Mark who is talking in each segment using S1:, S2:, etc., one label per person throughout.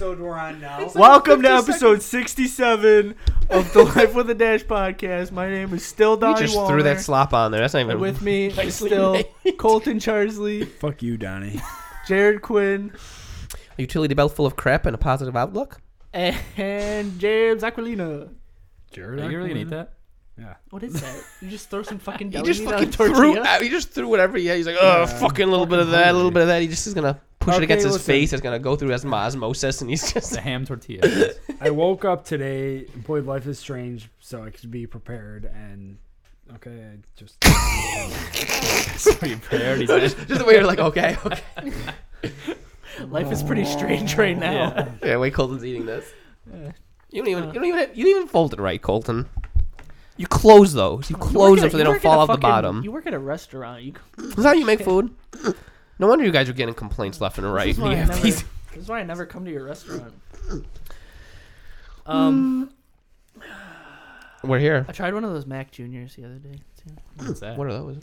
S1: episode we're on now.
S2: Welcome to episode 67 of the Life with a Dash podcast. My name is still
S3: You
S2: Donnie
S3: just
S2: Walner.
S3: threw that slop on there. That's not even.
S2: And with me is
S3: nicely
S2: still
S3: made.
S2: Colton Charsley,
S1: Fuck you, Donnie.
S2: Jared Quinn,
S3: a utility belt full of crap and a positive outlook.
S2: and James Aquilina.
S1: Jared,
S4: Are you really gonna eat that?
S1: Yeah.
S2: What is that? You just throw some fucking
S3: He
S2: deli
S3: just fucking threw.
S2: tortilla?
S3: He just threw whatever. Yeah, he's like, oh,
S1: Yeah,
S3: fucking a little bit of that, a little bit of that. He just is gonna push
S1: Okay,
S3: it against his
S1: listen.
S3: face. It's gonna go through as osmosis, and he's just.
S4: a ham tortilla.
S1: I woke up today and played Life is Strange so I could be prepared and okay, I just
S4: so prepared. He's
S3: just, just the way you're like, okay, okay.
S2: Life is pretty strange right now.
S3: Yeah, wait, Colton's eating this.
S2: Yeah.
S3: You don't even. Uh. You don't even. You didn't even fold it right, Colton. You close those. You
S2: You
S3: close
S2: work
S3: them
S2: at-
S3: so they don't fall
S2: a
S3: off the bottom.
S2: You work at a restaurant. You,
S3: Is that how you make food? No wonder you guys are getting complaints left and right.
S2: This is, why I never,
S3: these-
S2: this is why I never come to your restaurant. Um,
S3: We're here.
S2: I tried one of those Mac Juniors the other day. Too.
S4: What's that?
S3: What are those?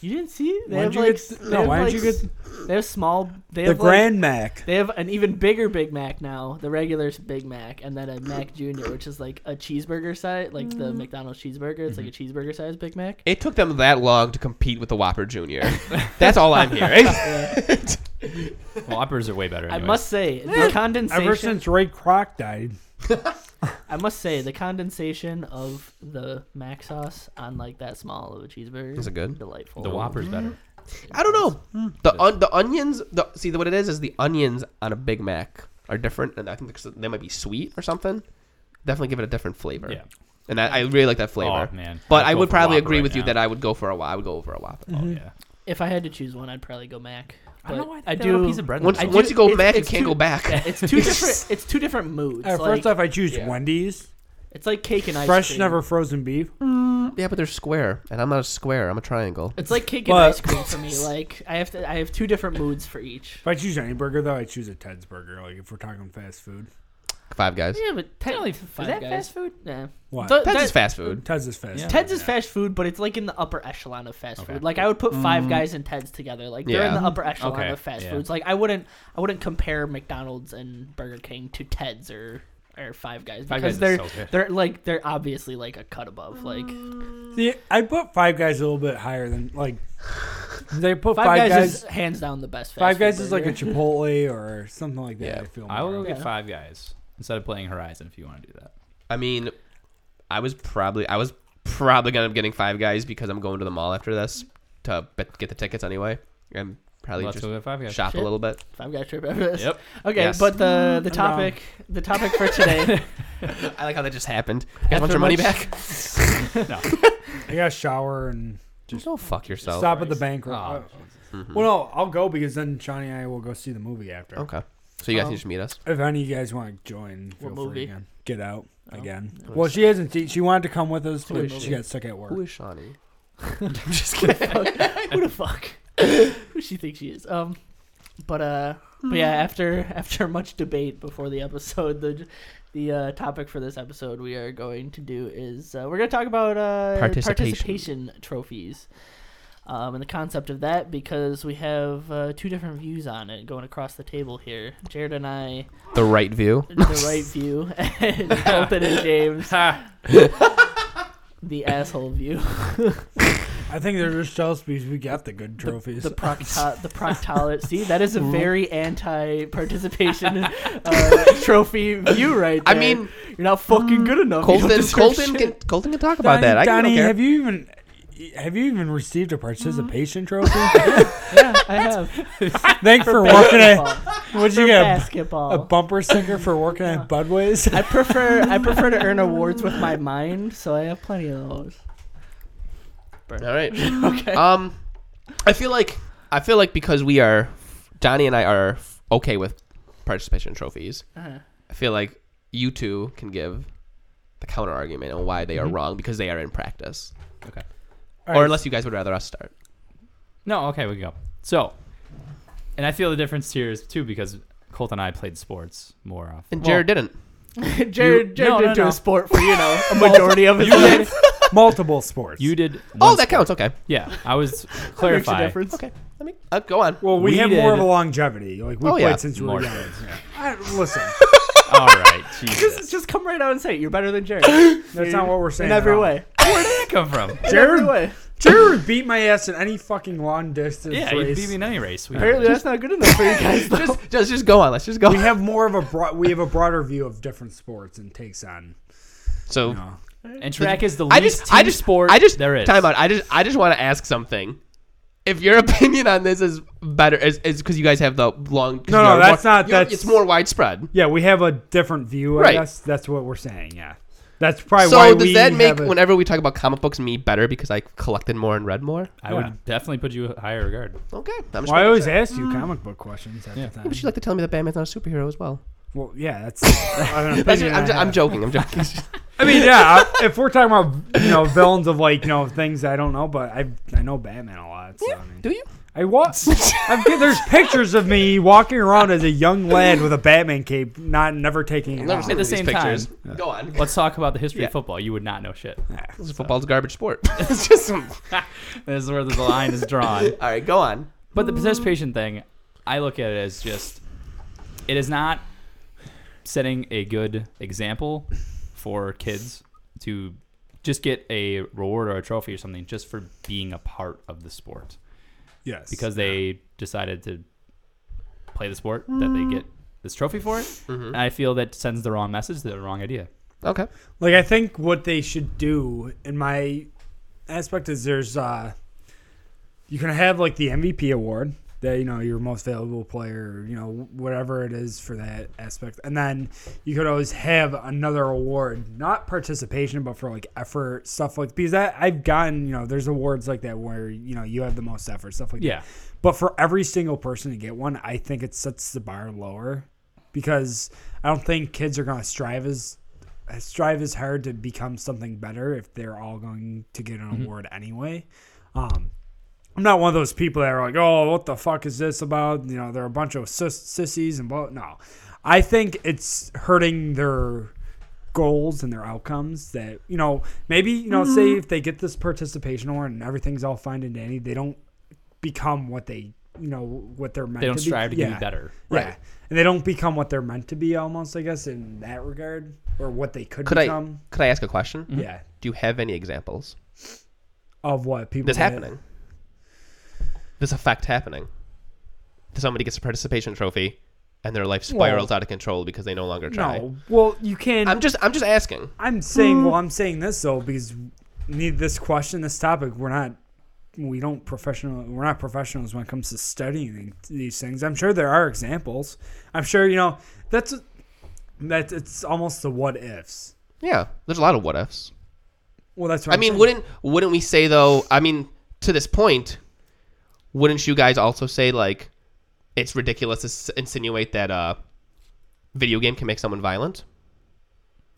S2: You didn't see? They
S1: Why
S2: have
S1: you
S2: like
S1: get-
S2: they
S1: no,
S2: have,
S1: why did
S2: like,
S1: you get-
S2: They have small. They
S1: the
S2: have
S1: Grand Mac.
S2: They have an even bigger Big Mac now, the regular Big Mac, and then a Mac Junior, which is like a cheeseburger size, like the mm. McDonald's cheeseburger. It's like a mm-hmm. cheeseburger size Big Mac.
S3: It took them that long to compete with the Whopper Junior. That's all I'm hearing.
S4: Whoppers are way better.
S2: I must say the
S1: Ever since Ray Kroc died.
S2: I must say the condensation of the mac sauce on like that small of a cheeseburger
S3: Is it good?
S2: Delightful.
S4: The Whopper's mm-hmm. better.
S3: I don't know. Mm. The on, the onions. The, see what it is is the onions on a Big Mac are different, and I think they might be sweet or something. Definitely give it a different flavor.
S4: Yeah.
S3: and I, I really like that flavor.
S4: Oh man.
S3: But
S4: I'd
S3: I would probably agree
S4: right
S3: with you that I would go for a. Wha- I would go over a Whopper.
S4: Oh mm-hmm. yeah.
S2: If I had to choose one, I'd probably go Mac.
S4: I don't know
S2: But
S4: why
S2: I
S4: they
S2: do.
S4: a piece of bread. in
S3: Once,
S2: I do-
S3: once you go
S2: it's-
S3: Mac, you can't
S2: too-
S3: go back.
S2: Yeah, it's two different. It's two different moods.
S1: Uh,
S2: like,
S1: first off, I choose
S3: Yeah.
S1: Wendy's.
S2: it's like cake and ice cream.
S1: Fresh,
S2: cream.
S1: never frozen beef.
S3: Yeah, but they're square, and I'm not a square. I'm a triangle.
S2: It's like cake and
S1: But-
S2: ice cream for me. Like I have to. I have two different moods for each.
S1: If I choose any burger though, I choose a Ted's burger. Like if we're talking fast food.
S3: Five guys.
S2: Yeah, but technically,
S4: Really?
S2: five
S4: Is that
S2: guys.
S4: fast food?
S2: Yeah.
S1: What?
S2: The-
S3: That's fast food.
S1: Ted's is fast.
S4: Yeah.
S2: Ted's is
S1: yeah.
S2: fast food, but it's like in the upper echelon of fast
S4: Okay.
S2: food. Like I would put Five mm. Guys and Ted's together. Like they're in
S3: Yeah.
S2: the upper echelon
S4: Okay,
S2: of fast
S4: yeah.
S2: foods. Like I wouldn't, I wouldn't compare McDonald's and Burger King to Ted's or or Five Guys
S4: Five
S2: because
S4: Guys
S2: they're
S4: so good.
S2: they're like they're obviously like a cut above. Like
S1: See, I put Five Guys a little bit higher than like. They put
S2: Five,
S1: Five,
S2: Guys,
S1: guys.
S2: is hands down the best. Fast
S1: Five
S2: food
S1: Guys is like a
S2: burger.
S1: Chipotle or something like that.
S3: Yeah.
S1: I feel.
S4: I will
S1: more.
S4: go get
S2: Yeah.
S4: Five Guys instead of playing Horizon if you want to do that.
S3: I mean, I was probably I was probably gonna be getting five guys because I'm going to the mall after this to get the tickets anyway, and probably
S4: Let's
S3: just
S4: go get Five Guys.
S3: shop
S2: Shit.
S3: a little bit.
S2: Five Guys trip after this.
S4: Yep.
S2: Okay,
S3: Yes.
S2: but the the
S1: I'm
S2: topic the topic for today.
S3: I like how that just happened. You guys want
S2: After
S3: your money
S2: much-
S3: back?
S4: no.
S1: I got to shower and
S3: Just go fuck yourself.
S1: stop at the bank.
S4: Oh,
S3: Mhm.
S1: well, no, I'll go because then Shawnee and I will go see the movie after.
S3: Okay. So you guys
S2: Um,
S3: can just meet us.
S1: If any of you guys want to join, feel
S2: What
S1: free
S2: movie?
S1: again. Get out
S2: Oh.
S1: again.
S3: Who
S1: Well, she hasn't. Seen, she wanted to come with us,
S2: Who
S1: but
S2: is
S1: she
S2: she?
S1: got stuck at work.
S3: Who is Shawnee?
S2: I'm just kidding. Who the fuck? Who she thinks she is? Um, but uh, but yeah. After after much debate before the episode, the the uh, topic for this episode we are going to do is uh, we're going to talk about uh,
S3: Participation.
S2: participation trophies. Um, and the concept of that because we have uh, two different views on it going across the table here. Jared and I,
S3: The right view.
S2: the right view, and Colton and James, the asshole view.
S1: I think they're just jealous because we got the good trophies.
S2: The procto- the proctologist. See, that is a very anti-participation uh, trophy view right there.
S3: I mean,
S2: you're not fucking good enough.
S3: Colton. Colton can Colton can talk about
S1: Donnie,
S3: that. I
S1: Donnie,
S3: don't care.
S1: have you even have you even received a participation trophy?
S2: Yeah, I have.
S1: Thanks for,
S2: For
S1: working at.
S2: basketball.
S1: What'd
S2: For
S1: you get? A,
S2: basketball.
S1: a bumper sticker for working at Budwey's?
S2: I prefer I prefer to earn awards with my mind, so I have plenty of those.
S3: All right.
S2: Okay.
S3: Um, I feel like I feel like because we are Johnny and I are okay with participation trophies.
S2: Uh-huh.
S3: I feel like you two can give the counter argument on why they are
S4: Mhm.
S3: wrong because they are in practice.
S4: Okay.
S1: All
S3: Or
S1: right,
S3: unless you guys would rather us start.
S4: No, okay, we can go. So, and I feel the difference here is too because Colt and I played sports more often.
S3: And
S4: Well,
S3: Jared didn't.
S2: Jared, Jared
S4: no,
S2: did
S4: no,
S2: do
S4: no.
S2: a sport for you know a majority of his
S1: You
S2: life.
S1: multiple sports.
S4: You did.
S3: Oh, that
S4: sport.
S3: counts. Okay.
S4: Yeah, I was
S2: Makes a
S4: clarify.
S2: difference.
S3: Okay. Let me uh, go on.
S1: Well, we,
S4: We
S1: have more of a longevity. Like we
S3: Oh,
S1: played
S3: yeah.
S1: since we were young. Yeah. I, listen,
S4: All right,
S2: Just,
S4: Jesus.
S2: just come right out and say it. You're better than Jared.
S1: that's not what we're saying.
S2: in every
S1: at all.
S2: way.
S4: Where did that come from?
S2: In every
S1: Jared,
S2: way.
S1: Jared would beat my ass in any fucking long distance
S4: Yeah, you
S1: race.
S4: beat me in any race. We-
S2: Apparently, that's not good enough for you guys. Though.
S3: Just, just, just go on. Let's just go.
S1: we have more of a broad, we have a broader view of different sports and takes on.
S3: so
S1: You know.
S4: and track is the least
S3: I just,
S4: team
S3: I just,
S4: sport
S3: I just,
S4: there is.
S3: Time out. I just, I just want to ask something. If your opinion on this is better, is because you guys have the long.
S1: No, no, that's
S3: more-
S1: not-
S3: you're-
S1: that's-
S3: It's more widespread.
S1: Yeah, we have a different view. I
S3: Right.
S1: guess that's what we're saying. Yeah, that's probably why
S3: So does
S1: we
S3: that make
S1: have a-
S3: whenever we talk about comic books me better because I collected more and read more?
S4: I
S1: Yeah.
S4: would definitely put you a higher regard.
S3: Okay. I'm just
S1: Well, I always
S3: sure.
S1: ask you mm. comic book questions at
S4: Yeah.
S1: the time.
S3: But you like to tell me that Batman's not a superhero as well.
S1: well, yeah, that's. an
S3: That's
S1: opinion
S3: I'm,
S1: I
S3: ju- I'm
S1: have.
S3: joking. I'm joking.
S1: I mean, yeah, if we're talking about you know villains of like you know things I don't know, but I I know Batman a lot. So, I mean,
S3: Do you?
S1: I watch. I've, there's pictures of me walking around as a young lad with a Batman cape, not never taking it
S3: never
S1: off.
S3: seen
S4: At the
S3: these
S4: same
S3: pictures.
S4: time-
S3: Go on.
S4: Let's talk about the history
S3: Yeah.
S4: of football. You would not know shit.
S3: This is football's a garbage sport. it's just. All
S4: This is where the line is drawn.
S3: All right, go on.
S4: But the participation thing, I look at it as just, it is not setting a good example for kids to just get a reward or a trophy or something just for being a part of the sport
S1: Yes,
S4: because they decided to play the sport that they get this trophy for it.
S3: Mm-hmm.
S4: And I feel that sends the wrong message, the wrong idea.
S3: Okay.
S1: Like I think what they should do in my aspect is there's uh you can have like the MVP award that you know your most valuable player, you know whatever it is for that aspect, and then you could always have another award, not participation, but for like effort stuff like because that I've gotten you know there's awards like that where you know you have the most effort stuff like
S4: Yeah.
S1: that. But for every single person to get one, I think it sets the bar lower because I don't think kids are gonna strive as strive as hard to become something better if they're all going to get an award anyway. Um, I'm not one of those people that are like, oh, what the fuck is this about? You know, they're a bunch of sis- sissies and blah. No, I think it's hurting their goals and their outcomes that you know maybe you know say mm-hmm. if they get this participation award and everything's all fine and dandy they don't become what they you know what they're meant
S4: They don't
S1: to
S4: strive
S1: be.
S4: to
S1: yeah.
S4: be better.
S1: Yeah. And they don't become what they're meant to be almost, I guess, in that regard. Or what they could,
S3: Could I-
S1: become.
S3: Could I ask a question? Mm-hmm.
S1: Yeah.
S3: Do you have any examples?
S1: Of what people
S3: This
S1: that-
S3: happening. This effect happening. Somebody gets a participation trophy, and their life spirals out of control because they no longer try.
S1: No. Well you can
S3: I'm just, I'm just asking.
S1: I'm saying hmm. well I'm saying this though, because need this question, this topic, we're not we don't professional we're not professionals when it comes to studying these things. I'm sure there are examples. I'm sure, you know, that's that it's almost the what ifs.
S3: Yeah, there's a lot of what ifs.
S1: Well that's what
S3: I
S1: I'm
S3: mean,
S1: saying.
S3: wouldn't wouldn't we say though? I mean, to this point, wouldn't you guys also say like it's ridiculous to s- insinuate that uh, video game can make someone violent?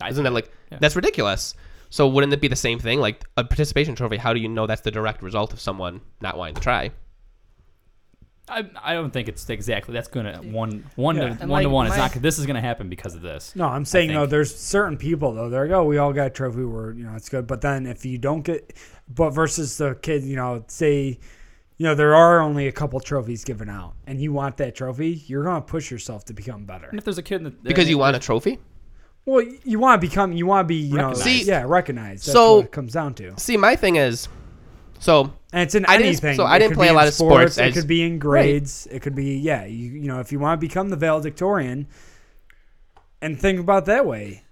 S3: Isn't that like
S4: yeah.
S3: that's ridiculous? So wouldn't it be the same thing? Like a participation trophy, how do you know that's the direct result of someone not wanting to try?
S4: I, I don't think it's exactly that's gonna one one
S1: Yeah.
S4: to
S2: And,
S4: one to
S2: like,
S4: one. It's not. This is gonna happen because of this.
S1: No, I'm saying though, there's certain people though. They're like, oh, we all got a trophy where you know it's good. But then if you don't get, but versus the kid, you know, say, you know, there are only a couple trophies given out, and you want that trophy, you're gonna push yourself to become better.
S4: And if there's a kid in the,
S3: Because you want a trophy?
S1: Well, you want to become, you want to be, you know,
S3: See-
S1: yeah, recognized. That's
S3: so-
S1: what it comes down to.
S3: See, my thing is, so
S1: And it's in
S3: I didn't-
S1: anything.
S3: so I didn't play a
S1: in
S3: lot of sports
S1: It
S3: as-
S1: could be in grades. It could be, yeah. You, you know, if you want to become the valedictorian, and think about it that way.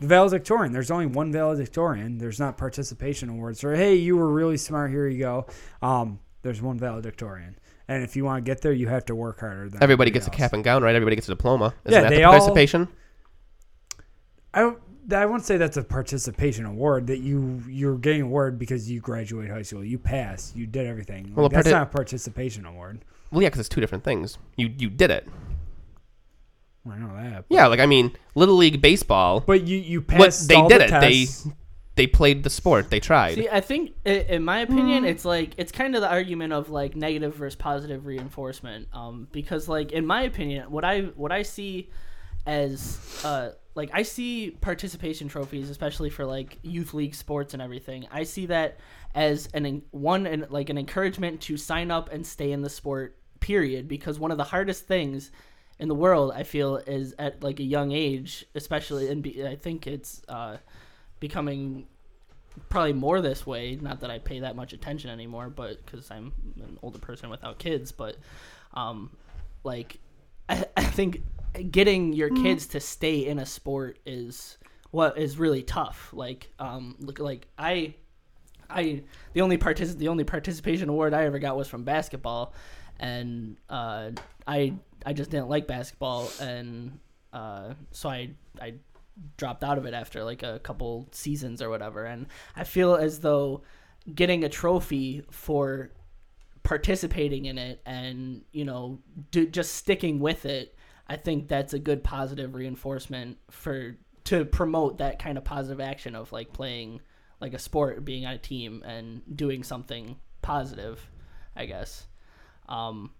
S1: The valedictorian. There's only one valedictorian. There's not participation awards. Or hey, you were really smart. Here you go. Um, there's one valedictorian. And if you want to get there, you have to work harder. Than
S3: everybody
S1: everybody
S3: gets a cap and gown, right? Everybody gets a diploma. Isn't
S1: Yeah,
S3: that
S1: they
S3: the
S1: all-
S3: participation?
S1: I don't. I wouldn't say that's a participation award. That you you're getting award because you graduate high school. You pass, You did everything.
S3: Well,
S1: Like, that's
S3: parti-
S1: not a participation award.
S3: Well, yeah, because it's two different things. You you did it.
S1: I know that.
S3: Yeah, like I mean, little league baseball.
S1: But you you
S3: What
S1: passed.
S3: they
S1: all
S3: did
S1: the
S3: it.
S1: Tests.
S3: they played the sport. They tried.
S2: See, I think, in my opinion, it's like it's kind of the argument of like negative versus positive reinforcement. Um, because like in my opinion, what I what I see as uh like I see participation trophies, especially for like youth league sports and everything. I see that as an one and like an encouragement to sign up and stay in the sport. Period. Because one of the hardest things in the world, I feel, is at like a young age, especially, and be, I think it's uh, becoming probably more this way. Not that I pay that much attention anymore, but because I'm an older person without kids, but um, like I, I think getting your kids to stay in a sport is what is really tough. Like um, look, like I. I the only partic- the only participation award I ever got was from basketball, and uh, I I just didn't like basketball, and uh, so I I dropped out of it after like a couple seasons or whatever. And I feel as though getting a trophy for participating in it and you know do, just sticking with it, I think that's a good positive reinforcement for to promote that kind of positive action of like playing like a sport, being on a team, and doing something positive. I guess. Um,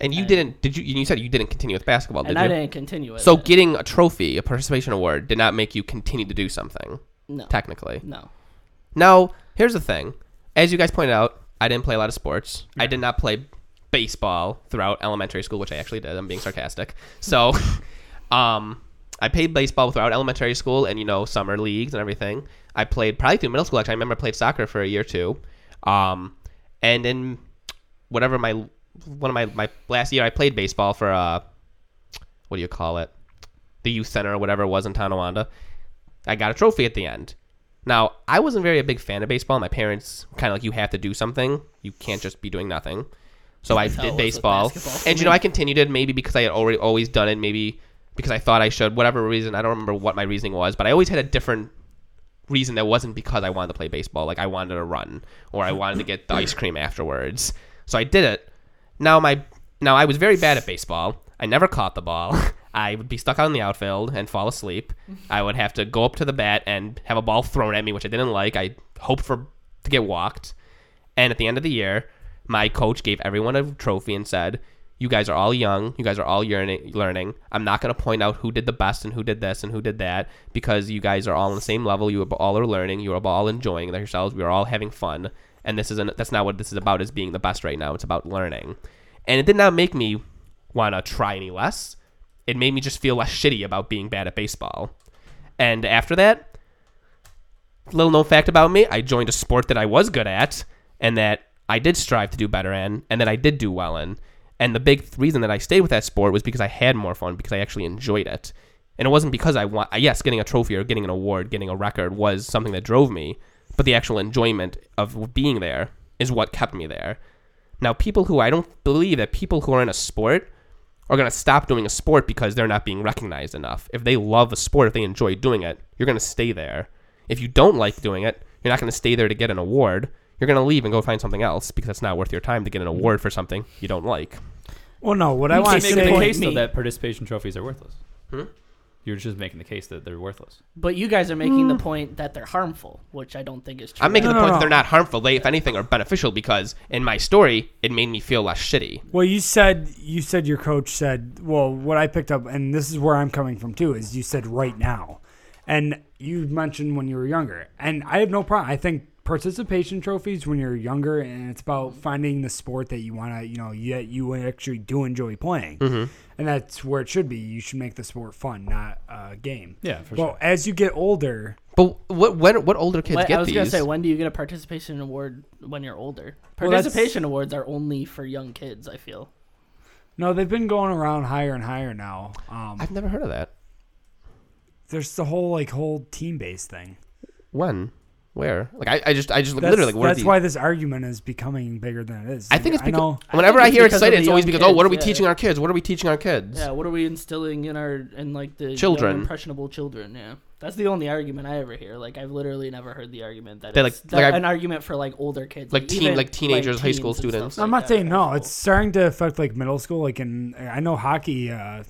S3: And you didn't? Did you? You said you didn't continue with basketball, did
S2: and
S3: you?
S2: I didn't continue it.
S3: So getting a trophy, a participation award, did not make you continue to do something.
S2: no,
S3: Technically,
S2: no.
S3: now here's the thing. As you guys pointed out, I didn't play a lot of sports. I did not play baseball throughout elementary school, which I actually did. I'm being sarcastic. So, um, I played baseball throughout elementary school and you know summer leagues and everything. I played probably through middle school. Actually, I remember I played soccer for a year or two. Um, and in whatever my one of my my last year, I played baseball for uh, what do you call it? The youth center or whatever it was in Tonawanda. I got a trophy at the end. Now, I wasn't very a big fan of baseball. My parents kind of like you have to do something. You can't just be doing nothing. So I
S2: That's how it
S3: did baseball, and you know. I continued it maybe because I had already always done it, maybe because I thought I should. Whatever reason, I don't remember what my reasoning was, but I always had a different reason that wasn't because I wanted to play baseball. Like I wanted to run or I wanted to get the ice cream afterwards. So I did it. Now my now I was very bad at baseball. I never caught the ball. I would be stuck out in the outfield and fall asleep. I would have to go up to the bat and have a ball thrown at me, which I didn't like. I hoped for to get walked. And at the end of the year, my coach gave everyone a trophy and said, "You guys are all young. You guys are all learning. I'm not going to point out who did the best and who did this and who did that because you guys are all on the same level. You all are learning. You are all enjoying yourselves. We are all having fun. And this isn't. That's not what this is about. Is being the best right now. It's about learning. And it did not make me want to try any less. It made me just feel less shitty about being bad at baseball. And after that, little known fact about me, I joined a sport that I was good at and that I did strive to do better in and that I did do well in. And the big reason that I stayed with that sport was because I had more fun, because I actually enjoyed it. And it wasn't because I want, yes, getting a trophy or getting an award, getting a record was something that drove me, but the actual enjoyment of being there is what kept me there. Now, people who I don't believe that people who are in a sport are going to stop doing a sport because they're not being recognized enough. If they love a sport, if they enjoy doing it, you're going to stay there. If you don't like doing it, you're not going to stay there to get an award. You're going to leave and go find something else because it's not worth your time to get an award for something you don't like.
S1: Well, no. What I
S2: You
S1: want
S2: can't
S1: to
S4: making
S2: say-
S4: the case though that participation trophies are worthless.
S3: Hmm?
S4: You're just making the case that they're worthless.
S2: But you guys are making the mm. point that they're harmful, which I don't think is true.
S3: I'm making
S1: No,
S3: the
S1: no,
S3: point
S1: no.
S3: that they're not harmful. They, if anything, are beneficial because in my story, it made me feel less shitty.
S1: well, you said you said your coach said. Well, what I picked up, and this is where I'm coming from too, is you said right now, and you mentioned when you were younger, and I have no problem. I think participation trophies when you're younger, and it's about finding the sport that you want to, you know, you, you actually do enjoy playing,
S3: Mm-hmm.
S1: and that's where it should be. You should make the sport fun, not a game.
S4: Yeah, for
S1: Well, as you get older,
S3: But what when, what older kids
S2: When-
S3: get
S2: I was
S3: these?
S2: gonna say, when do you get a participation award when you're older?
S1: Well,
S2: Participation awards are only for young kids. I feel.
S1: no, they've been going around higher and higher now. Um,
S3: I've never heard of that.
S1: there's the whole like whole team based thing.
S3: When? Where? Like I, I just I just like,
S1: That's,
S3: literally like what
S1: that's
S3: are
S1: why this argument is becoming bigger than it is.
S3: I think it's
S1: I
S3: because
S1: know.
S3: whenever
S2: I
S3: I,
S2: think
S3: hear
S2: it's because
S3: excited, it's always
S2: young
S3: because oh, what are we
S2: yeah.
S3: teaching our kids? What are we teaching our kids?
S2: Yeah. What are we instilling in our in like the young,
S3: Children.
S2: impressionable children? Yeah. That's the only argument I ever hear. Like I've literally never heard the argument that
S3: That,
S2: it's
S3: like-
S2: that-
S3: like I-
S2: an argument for like older kids,
S3: Like teen-
S2: even,
S3: like teenagers, high school students.
S1: I'm
S2: like
S1: not
S2: that.
S1: saying no. It's starting to affect like middle school. Like in I know hockey. Uh,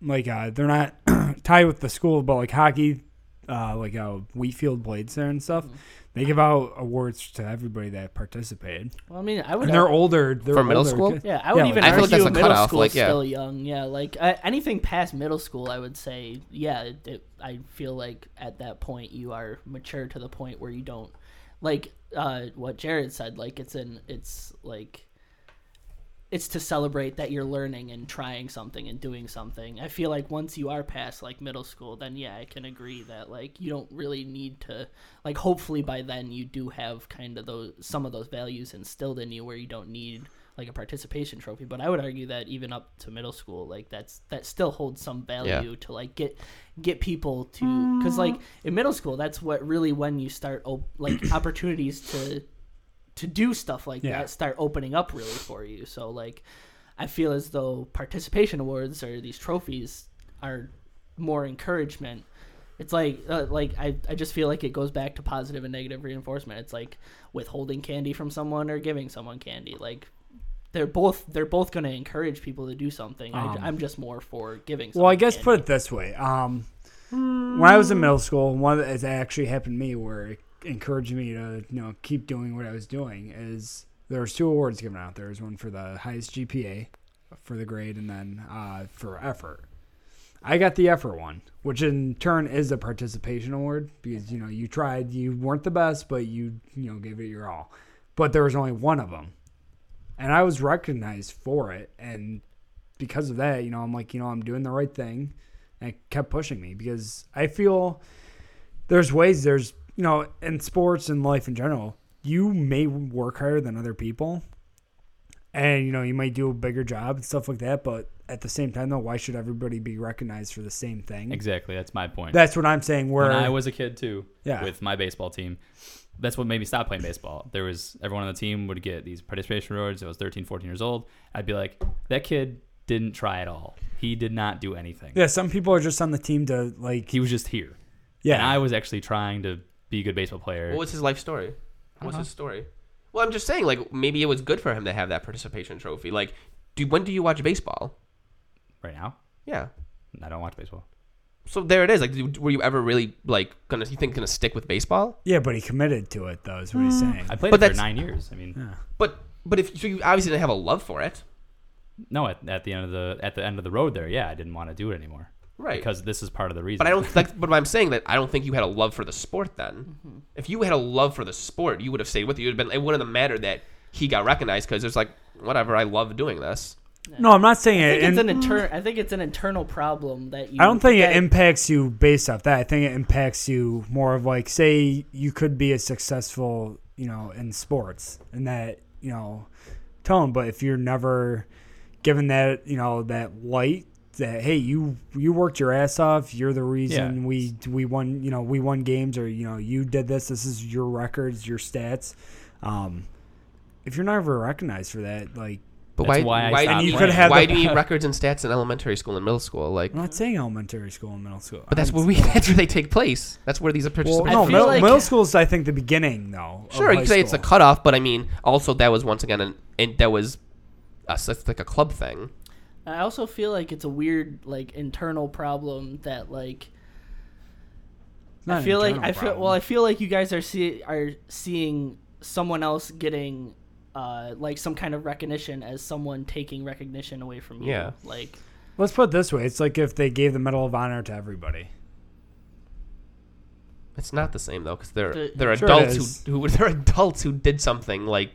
S1: like uh, they're not tied with the school, but like hockey, uh, like uh, Wheatfield Blades there and stuff.
S2: Mm-hmm.
S1: They give out awards to everybody that participated,
S2: Well, I mean, I would.
S1: and they're older. They're
S3: For middle
S1: older
S3: school?
S1: kids.
S2: Yeah, I would
S1: Yeah,
S2: even
S3: I feel
S2: argue
S3: like that's the
S2: middle
S3: cutoff,
S2: school
S3: like, yeah.
S2: still young. Yeah, like uh, anything past middle school, I would say, yeah, it, it, I feel like at that point you are mature to the point where you don't like uh, what Jared said. Like it's an, it's like it's to celebrate that you're learning and trying something and doing something. I feel like once you are past like middle school, then yeah, I can agree that like you don't really need to like hopefully by then you do have kind of those some of those values instilled in you where you don't need like a participation trophy. But I would argue that even up to middle school, like that's that still holds some value to like get get people to because like in middle school, that's what really when you start op- like opportunities to to do stuff like
S1: Yeah.
S2: that start opening up really for you. So like I feel as though participation awards or these trophies are more encouragement. It's like uh, like I, I just feel like it goes back to positive and negative reinforcement. It's like withholding candy from someone or giving someone candy. Like they're both they're both going to encourage people to do something.
S1: Um,
S2: I, am just more for giving.
S1: Well, I guess
S2: candy.
S1: put it this way. Um, when I was in middle school, one that actually happened to me where it encouraged me to you know keep doing what I was doing is there was two awards given out. There was one for the highest GPA for the grade, and then uh, for effort. I got the effort one, which in turn is a participation award because you know you tried, you weren't the best, but you you know gave it your all. But there was only one of them, and I was recognized for it, and because of that, you know, I'm like, you know, I'm doing the right thing. And it kept pushing me because I feel there's ways, there's, you know, in sports and life in general, you may work harder than other people. And, you know, you might do a bigger job and stuff like that. But at the same time, though, why should everybody be recognized for the same thing?
S4: Exactly. That's my point.
S1: That's what I'm saying. Where
S4: when I was a kid too,
S1: Yeah.
S4: with my baseball team, that's what made me stop playing baseball. There was everyone on the team would get these participation awards. I was 13, 14 years old. I'd be like, that kid didn't try at all. He did not do anything.
S1: yeah, some people are just on the team to, like,
S4: He was just here.
S1: yeah.
S4: And I was actually trying to be a good baseball player.
S3: What was his life story? What's
S4: know.
S3: his story? Well, I'm just saying, like maybe it was good for him to have that participation trophy. Like, do when do you watch baseball?
S4: right now,
S3: Yeah.
S4: I don't watch baseball.
S3: So there it is. Like, do- were you ever really like gonna? You think gonna stick with baseball?
S1: yeah, but he committed to it, though, is what he's mm. saying.
S4: I played
S3: But
S4: it for
S3: that's-
S4: nine years. I mean,
S1: yeah.
S3: But but if so, you obviously didn't have a love for it,
S4: no, at, at the end of the at the end of the road there, yeah, I didn't want to do it anymore
S3: right?
S4: because this is part of the reason.
S3: But I don't like. But I'm saying that I don't think you had a love for the sport. Then, mm-hmm. if you had a love for the sport, you would have stayed with it. You'd have been. It wouldn't have mattered that he got recognized because it's like whatever. I love doing this.
S1: No, I'm not saying
S2: I
S1: it.
S2: it's an inter- I think it's an internal problem that you.
S1: I don't think
S2: that-
S1: it impacts you based off that. I think it impacts you more of like, say, you could be a successful, you know, in sports and that, you know, tone. But if you're never given that, you know, that light that hey, you you worked your ass off. You're the reason
S4: Yeah.
S1: we we won. You know, we won games, or you know, you did this. This is your records, your stats. Um, if you're not ever recognized for that, like,
S3: But
S4: That's
S3: why?
S4: why I
S3: why
S4: stopped
S3: do you
S1: playing. have
S3: Why
S1: the-
S3: do you need records and stats in elementary school and middle school? Like,
S1: I'm not saying elementary school and middle school.
S3: but that's where we. That's where they take place. That's where these are
S1: Well,
S3: participation.
S1: no, middle,
S2: like-
S1: middle school is I think the beginning though.
S3: Sure, you could say it's a cutoff, but I mean, also that was once again an, and that was a, it's like a club thing.
S2: I also feel like it's a weird like internal problem that like
S1: not
S2: I feel like
S1: internal
S2: I feel
S1: problem.
S2: well I feel like you guys are see are seeing someone else getting uh like some kind of recognition as someone taking recognition away from you.
S3: Yeah.
S2: Like
S1: Let's put it this way: it's like if they gave the Medal of Honor to everybody.
S3: It's not the same though, because they're
S2: The-
S3: they're
S1: Sure
S3: adults who who they're adults who did something like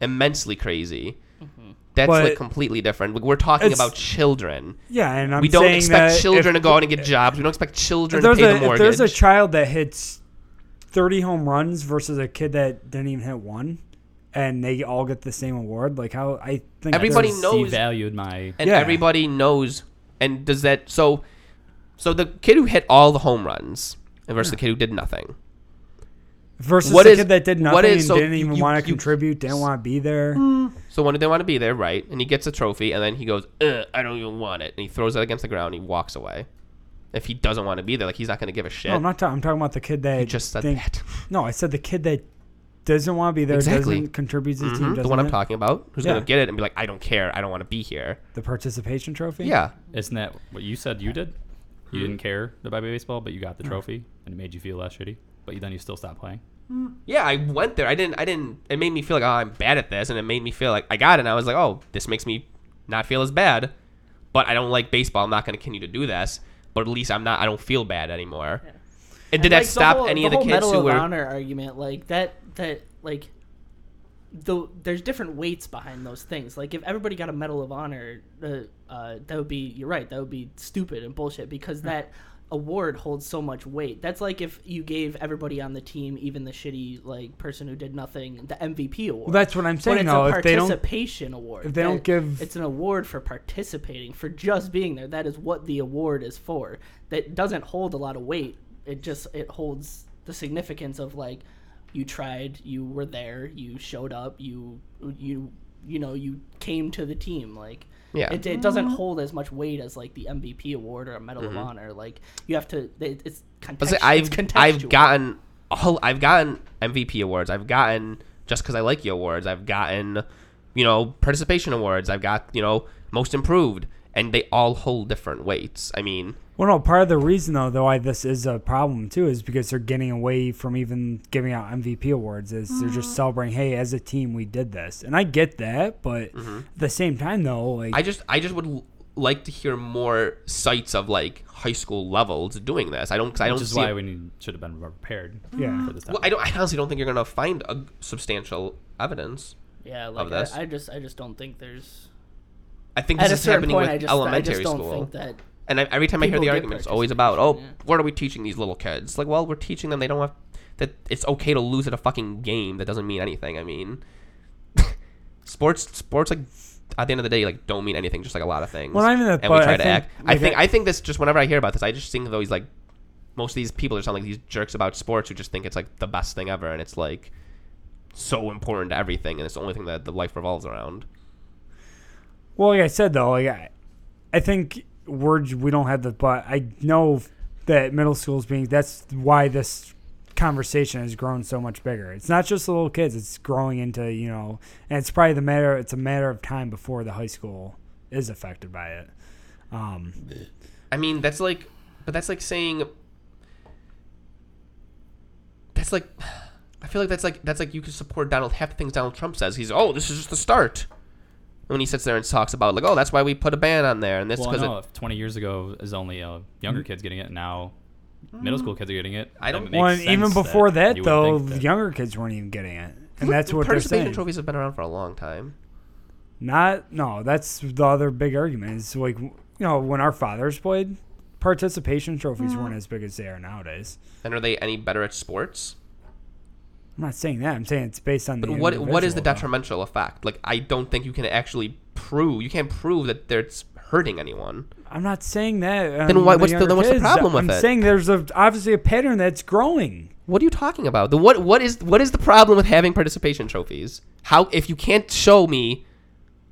S3: immensely crazy.
S2: Mm-hmm.
S3: That's
S1: But
S3: like completely different. We're talking about children.
S1: Yeah, and I'm
S3: we don't
S1: saying
S3: expect
S1: that
S3: children
S1: if,
S3: to go out and get jobs. We don't expect children to
S1: there's,
S3: pay
S1: a,
S3: the
S1: if
S3: mortgage.
S1: there's a child that hits 30 home runs versus a kid that didn't even hit one, and they all get the same award, like how I think
S3: Everybody
S1: there's-
S3: knows-
S4: valued my.
S3: and
S1: Yeah.
S3: everybody knows. And does that so? So the kid who hit all the home runs versus the kid who did nothing.
S1: Versus
S3: what
S1: the
S3: is-
S1: kid that did nothing
S3: is-
S1: and
S3: so
S1: didn't even
S3: you-
S1: want
S3: you-
S1: to contribute, didn't want to be there.
S3: So when did they want to be there, right? And he gets a trophy, and then he goes, Ugh, "I don't even want it," and he throws it against the ground. and He walks away. If he doesn't want to be there, like he's not going to give a shit.
S1: No, I'm not talking. I'm talking about the kid that
S3: you just said
S1: think-
S3: that.
S1: No, I said the kid that doesn't want to be there,
S3: Exactly.
S1: doesn't contribute to the team,
S3: Mhm,
S1: doesn't
S3: the one I'm
S1: win.
S3: talking about, who's
S1: Yeah.
S3: going to get it and be like, "I don't care. I don't want to be here."
S1: The participation trophy.
S3: Yeah,
S4: Isn't that what you said you did? You didn't care about baseball, but you got the trophy, and it made you feel less shitty. But then you still stopped playing.
S3: Yeah, I went there. I didn't. I didn't. It made me feel like oh, I'm bad at this, and it made me feel like I got it. And I was like, oh, this makes me not feel as bad. But I don't like baseball. I'm not going to continue to do this. But at least I'm not. I don't feel bad anymore. And
S2: And,
S3: did that
S2: like, the
S3: stop
S2: whole-
S3: any of the
S2: whole
S3: kids
S2: Medal
S3: who
S2: of
S3: were?
S2: Honor argument? Like that. That like. The, there's different weights behind those things. Like if everybody got a Medal of Honor, uh, uh, that would be you're right. That would be stupid and bullshit because that award holds so much weight. That's like if you gave everybody on the team, even the shitty like person who did nothing, the MVP award.
S1: Well, that's what I'm
S2: but
S1: saying.
S2: it's
S1: though,
S2: a
S1: if they don't,
S2: participation award.
S1: if they don't give-
S2: it's an award for participating, for just being there. That is what the award is for. That doesn't hold a lot of weight. It just it holds the significance of like you tried, you were there, you showed up, you you you know you came to the team. Like
S3: Yeah.
S2: it, it doesn't hold as much weight as like the MVP award or a Medal of Honor. Like you have to. It, it's
S3: Mm-hmm. See, I've
S2: it's contextual.
S3: I've gotten all I've gotten MVP awards. I've gotten just because I like you awards. I've gotten you know participation awards. I've got you know most improved, and they all hold different weights. I mean,
S1: Well, no, part of the reason though, though, why this is a problem too, is because they're getting away from even giving out MVP awards. Is they're just mm. celebrating, hey, as a team, we did this, and I get that, but mm-hmm. at the same time, though, like
S3: I just I just would l- like to hear more sites of like high school levels doing this. I don't cause I don't
S4: Which is
S3: see
S4: why
S3: it-
S4: we need, should have been more prepared mm-hmm.
S1: Yeah.
S4: for this
S3: well. I don't. I honestly don't think you're gonna find a substantial evidence.
S2: Yeah, like
S3: this.
S2: I, I just I just don't think there's.
S3: I think this is happening
S2: point,
S3: with
S2: I just I
S3: elementary
S2: just don't
S3: school.
S2: think that
S3: And I, every time I hear the
S2: get
S3: argument, it's always about, oh,
S2: yeah.
S3: what are we teaching these little kids? Like, well, we're teaching them they don't have that. It's okay to lose at a fucking game. That doesn't mean anything. I mean, sports, sports, like at the end of the day, like don't mean anything. Just like a lot of things.
S1: Well, not even that,
S3: and we try
S1: I
S3: to
S1: think,
S3: act. I think
S1: I-
S3: I think this just whenever I hear about this, I just think of these like most of these people are sound like these jerks about sports who just think it's like the best thing ever, and it's like so important to everything, and it's the only thing that the life revolves around.
S1: Well, like I said though, like I, I think we're we don't have the, but I know that middle schools being that's why this conversation has grown so much bigger. It's not just the little kids; it's growing into you know, and it's probably the matter. It's a matter of time before the high school is affected by it. Um,
S3: I mean, that's like, but that's like saying, that's like, I feel like that's like that's like you can support Donald half the things Donald Trump says. He's oh, this is just the start. And when he sits there and talks about like, oh, that's why we put a ban on there, and this
S4: well,
S3: because
S4: no, 20 years ago is only uh, younger kids getting it, now middle school kids are getting it.
S3: I don't-
S4: then it
S1: well,
S4: makes
S1: even before that,
S4: you would
S1: though, the
S4: that-
S1: younger kids weren't even getting it, and that's what they're
S3: participation
S1: saying.
S3: trophies have been around for a long time.
S1: Not no, that's the other big argument. Is like you know when our fathers played, participation trophies weren't as big as they are nowadays.
S3: And are they any better at sports?
S1: I'm not saying that. I'm saying it's based on the.
S3: But what what is the
S1: though.
S3: detrimental effect? Like, I don't think you can actually prove. You can't prove that there's hurting anyone.
S1: I'm not saying that.
S3: Then
S1: um,
S3: why- what's the- then what's the problem with it?
S1: I'm saying there's a, obviously a pattern that's growing.
S3: What are you talking about? The what what is what is the problem with having participation trophies? How if you can't show me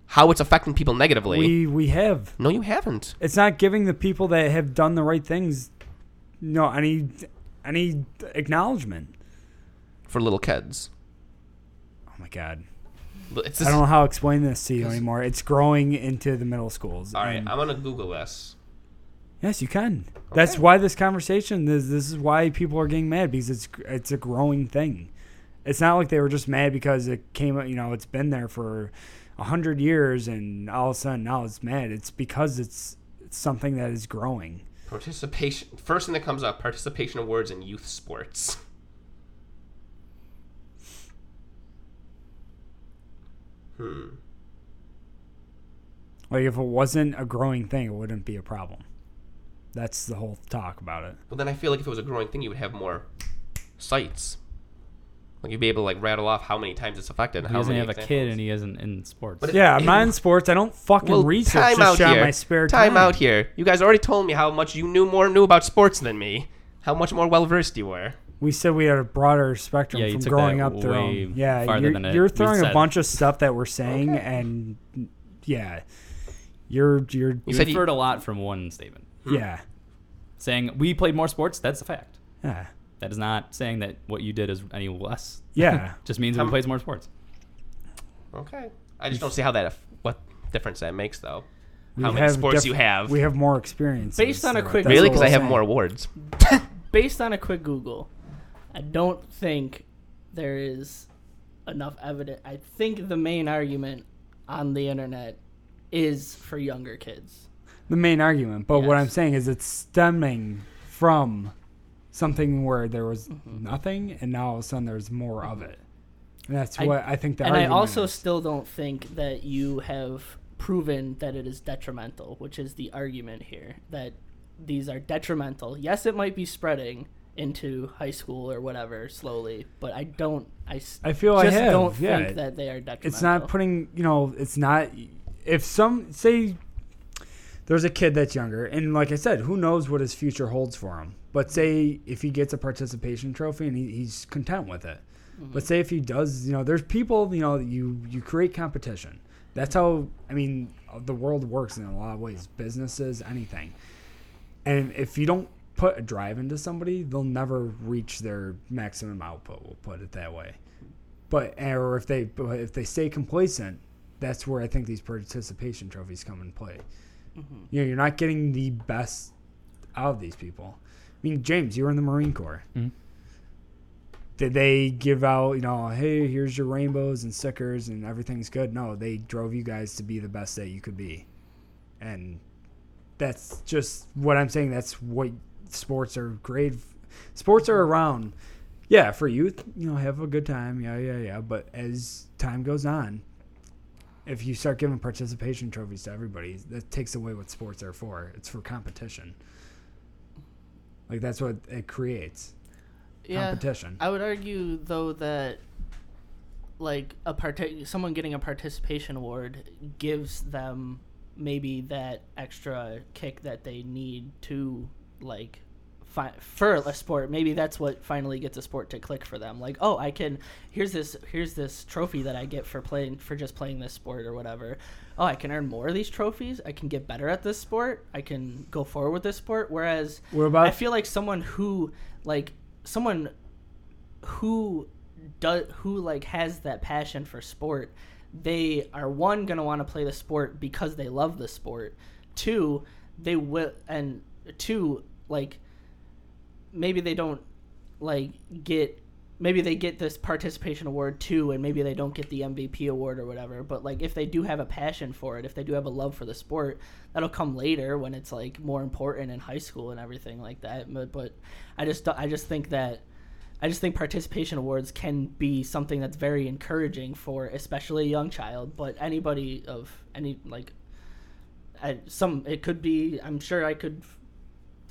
S3: how it's affecting people negatively?
S1: We we have.
S3: no, you haven't.
S1: It's not giving the people that have done the right things, no any any acknowledgement.
S3: For little kids,
S1: Oh my god.
S3: it's
S1: I don't know how to explain this to you anymore. It's growing into the middle schools.
S3: all right. I'm gonna Google this.
S1: Yes, you can. That's why this conversation. This this is why people are getting mad because it's it's a growing thing. It's not like they were just mad because it came. You know, it's been there for a hundred years, and all of a sudden now it's mad. It's because it's, it's something that is growing.
S3: Participation. First thing that comes up: participation awards in youth sports. Hmm.
S1: Like if it wasn't a growing thing, it wouldn't be a problem. That's the whole talk about it.
S3: Well, then I feel like if it was a growing thing, you would have more sites. Like you'd be able to like rattle off how many times it's affected. And
S4: He
S3: how
S4: doesn't
S3: many
S4: have a kid and he isn't in sports.
S3: But it-
S1: Yeah, I'm not in sports. I don't fucking
S3: Well,
S1: research
S3: time
S1: this
S3: out
S1: shit on
S3: here.
S1: my spare time.
S3: Time out here. You guys already told me how much you knew more knew about sports than me. How much more well versed you were.
S1: We said we had a broader spectrum
S4: Yeah,
S1: from growing up through.
S4: way
S1: Yeah, you're, you're throwing a bunch of stuff that we're saying, and yeah, you're you're
S4: you
S3: You said you-
S4: inferred a lot from one statement.
S1: yeah
S4: Saying we played more sports, that's a fact.
S1: yeah
S4: That is not saying that what you did is any less.
S1: yeah.
S4: Just means
S3: Um,
S4: we played more sports.
S3: Okay. I just don't see how that what difference that makes though.
S1: We
S3: how many sports
S1: diff-
S3: you have.
S1: We have more experience.
S2: Based on a quick-
S3: really? Because I have
S1: saying.
S3: more awards.
S2: Based on a quick Google, I don't think there is enough evidence. I think the main argument on the internet is for younger kids.
S1: the main argument. But what I'm saying is it's stemming from something where there was
S2: Mm-hmm.
S1: nothing, and now all of a sudden there's more of it. And that's
S2: I-
S1: what I think the
S2: and I also
S1: is.
S2: still don't think that you have proven that it is detrimental, which is the argument here that these are detrimental. Yes, it might be spreading into high school or whatever slowly, but I don't. I, s-
S1: I feel I
S2: just
S1: have,
S2: don't
S1: yeah.
S2: think that they are detrimental.
S1: it's not putting you know it's not if some say there's a kid that's younger and like i said who knows what his future holds for him but mm-hmm. say if he gets a participation trophy and he, he's content with it mm-hmm. but say if he does you know there's people you know you you create competition that's how i mean the world works in a lot of ways businesses anything and if you don't put a drive into somebody they'll never reach their maximum output we'll put it that way but or if they if they stay complacent, that's where I think these participation trophies come in play. You know, you're not getting the best out of these people. I mean, James, you were in the Marine Corps.
S4: Mhm.
S1: Did they give out, you know, hey, here's your rainbows and stickers and everything's good? No, they drove you guys to be the best that you could be, and that's just what I'm saying. That's what sports are great. Sports are around yeah, for youth, you know, have a good time. Yeah, yeah, yeah. But as time goes on, if you start giving participation trophies to everybody, that takes away what sports are for. It's for competition. Like that's what it creates.
S2: yeah.
S1: Competition.
S2: I would argue though that like a part someone getting a participation award gives them maybe that extra kick that they need to like fi- for a sport maybe that's what finally gets a sport to click for them. Like oh i can here's this here's this trophy that i get for playing for just playing this sport or whatever. Oh i can earn more of these trophies. I can get better at this sport. I can go forward with this sport. Whereas
S1: What about
S2: I feel like someone who like someone who does who like has that passion for sport, they are one gonna want to play the sport because they love the sport. Two, they will and two like maybe they don't like get maybe they get this participation award too and maybe they don't get the MVP award or whatever but like if they do have a passion for it if they do have a love for the sport that'll come later when it's like more important in high school and everything like that but, but I just I just think that I just think participation awards can be something that's very encouraging for especially a young child but anybody of any like some it could be I'm sure I could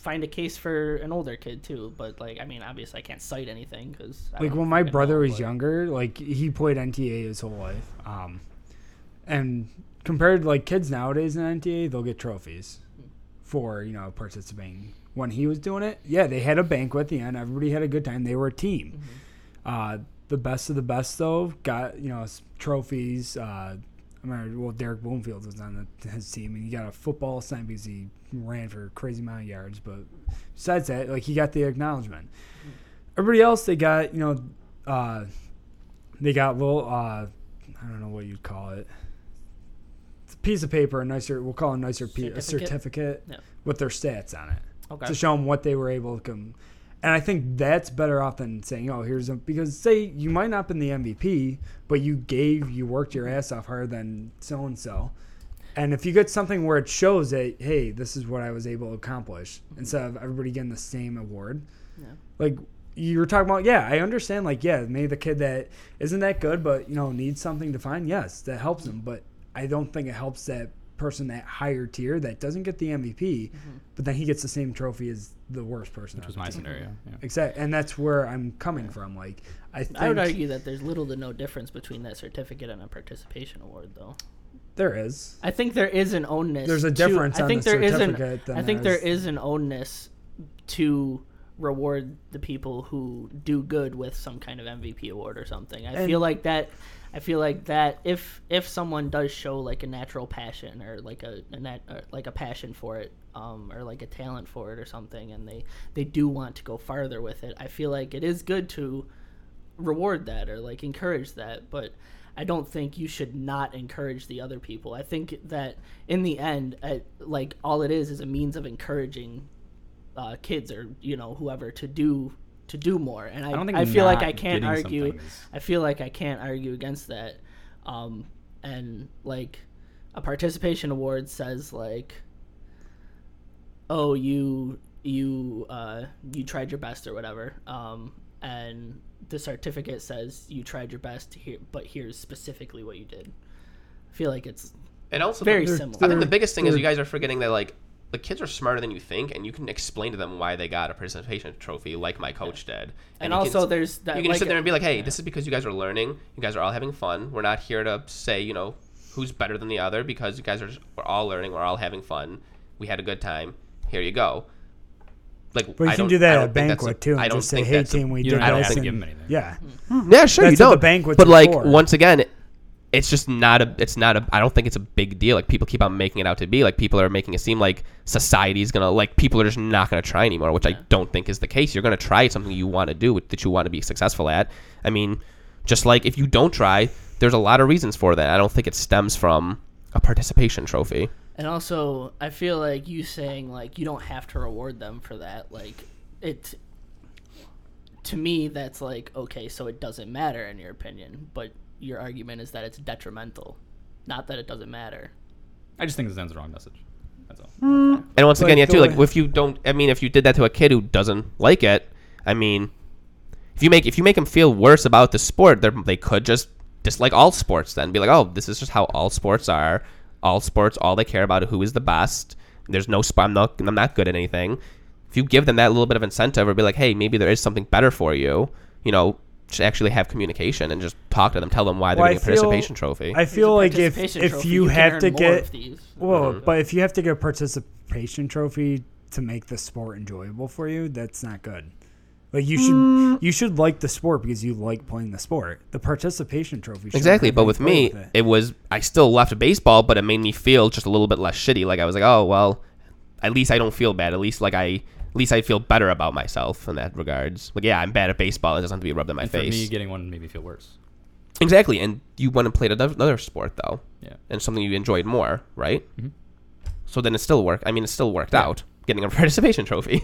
S2: find a case for an older kid too but like I mean obviously I can't cite anything because
S1: like when my brother was younger, like he played NTA his whole life. Um, and compared to like kids nowadays in NTA, they'll get trophies for you know participating. When he was doing it, yeah, they had a banquet at the end. Everybody had a good time. They were a team. Uh, the best of the best though got you know trophies. Uh, I remember well Derek Bloomfield was on the, his team and he got a football sign because he ran for a crazy amount of yards. But besides that, like he got the acknowledgement. Everybody else they got you know uh, they got little uh, I don't know what you'd call it. It's a piece of paper, a nicer we'll call it a nicer piece, a
S2: Certificate?
S1: certificate with their stats on it
S2: okay
S1: to show them what they were able to come. And I think that's better off than saying, "Oh, here's a," because say you might not been the MVP, but you gave, you worked your ass off harder than so and so. And if you get something where it shows that, hey, this is what I was able to accomplish, mm-hmm. instead of everybody getting the same award,
S2: Yeah.
S1: like you were talking about, yeah, I understand. Like, yeah, maybe the kid that isn't that good, but you know needs something to find. Yes, that helps mm-hmm. them, but I don't think it helps that person that higher tier that doesn't get the MVP, mm-hmm. but then he gets the same trophy as the worst person.
S4: which was
S1: the
S4: my
S1: team.
S4: scenario. Yeah.
S1: Exactly, and that's where I'm coming from. Like, I think
S2: I would argue that there's little to no difference between that certificate and a participation award, though.
S1: there is.
S2: I think there is an ownness.
S1: There's a
S2: to-
S1: difference
S2: I
S1: on
S2: think
S1: the
S2: there is an.
S1: certificate than
S2: I think
S1: there
S2: there
S1: is-
S2: is an ownness to reward the people who do good with some kind of MVP award or something. I
S1: And-
S2: feel like that. I feel like that if if someone does show like a natural passion or like a, a nat, like a passion for it, um, or like a talent for it or something, and they they do want to go farther with it, I feel like it is good to reward that or like encourage that, but I don't think you should not encourage the other people. I think that in the end, uh, like all it is is a means of encouraging uh, kids or you know whoever to do to do more. And I,
S4: I don't think
S2: I feel like I can't argue. I feel like I can't argue against that. Um, and like a participation award says like, oh you you uh, you tried your best or whatever. Um, and the certificate says you tried your best here, but here's specifically what you did. I feel like it's
S3: And also,
S2: very
S3: the,
S2: similar.
S3: I think the biggest thing is you guys are forgetting that like the kids are smarter than you think, and you can explain to them why they got a participation trophy, like my coach did.
S2: and,
S3: you
S2: also
S3: can,
S2: there's that
S3: you can
S2: like,
S3: sit there and be like, "Hey, this is because you guys are learning. You guys are all having fun. We're not here to say, you know, who's better than the other because you guys are just, we're all learning. We're all having fun. We had a good time. Here you go." Like,
S1: But you
S3: I
S1: can
S3: don't-
S1: do that at
S3: don't
S1: a
S3: think that's
S1: banquet too,
S3: I
S1: and
S3: don't
S1: just say,
S3: think
S1: "Hey,
S3: that's a-
S1: team, we
S4: You
S1: did
S4: don't have
S1: this."
S4: to
S1: and-
S4: give 'em anything.
S1: Yeah,
S3: Yeah, sure
S1: That's
S3: you
S1: what the
S3: don't.
S1: banquets
S3: but
S1: are
S3: like once again, it's just not a. It's not a. I don't think it's a big deal. Like people keep on making it out to be. Like people are making it seem like society's gonna like people are just not gonna try anymore, which I don't think is the case. You're gonna try something you want to do that you want to be successful at. I mean, just like if you don't try, there's a lot of reasons for that. I don't think it stems from a participation trophy.
S2: And also, I feel like you saying like you don't have to reward them for that. Like it, to me, that's like okay, so it doesn't matter in your opinion, but your argument is that it's detrimental, not that it doesn't matter.
S4: I just think it sends the wrong message. That's all. Hmm.
S3: And once again, yeah, too. Like if you don't, I mean, if you did that to a kid who doesn't like it, I mean, if you make if you make them feel worse about the sport, they they could just dislike all sports. Then be like, oh, this is just how all sports are. All sports, all they care about is who is the best. There's no sport. I'm not. I'm not good at anything. If you give them that little bit of incentive, or be like, hey, maybe there is something better for you. You know, just actually have communication and just talk to them. Tell them why they're
S1: Well, I
S3: getting a
S1: feel-
S3: participation trophy.
S1: I feel like if if
S2: trophy,
S1: you
S2: can
S1: have to get
S2: of these.
S1: well,
S3: Mhm.
S1: but if you have to get a participation trophy to make the sport enjoyable for you, that's not good. Like you should
S3: Mm.
S1: you should like the sport because you like playing the sport. The participation trophy. shouldn't
S3: Exactly, but with me,
S1: with it.
S3: it was I still left baseball, but it made me feel just a little bit less shitty. Like I was like, oh well, at least I don't feel bad. At least like I, at least I feel better about myself in that regards. Like yeah, I'm bad at baseball. It doesn't have to be rubbed in my
S4: And for
S3: face.
S4: me, getting one made me feel worse.
S3: exactly, and you went and played another sport though,
S4: Yeah.
S3: and something you enjoyed more, right?
S4: Mhm.
S3: So then it still worked. I mean, it still worked out getting a participation trophy.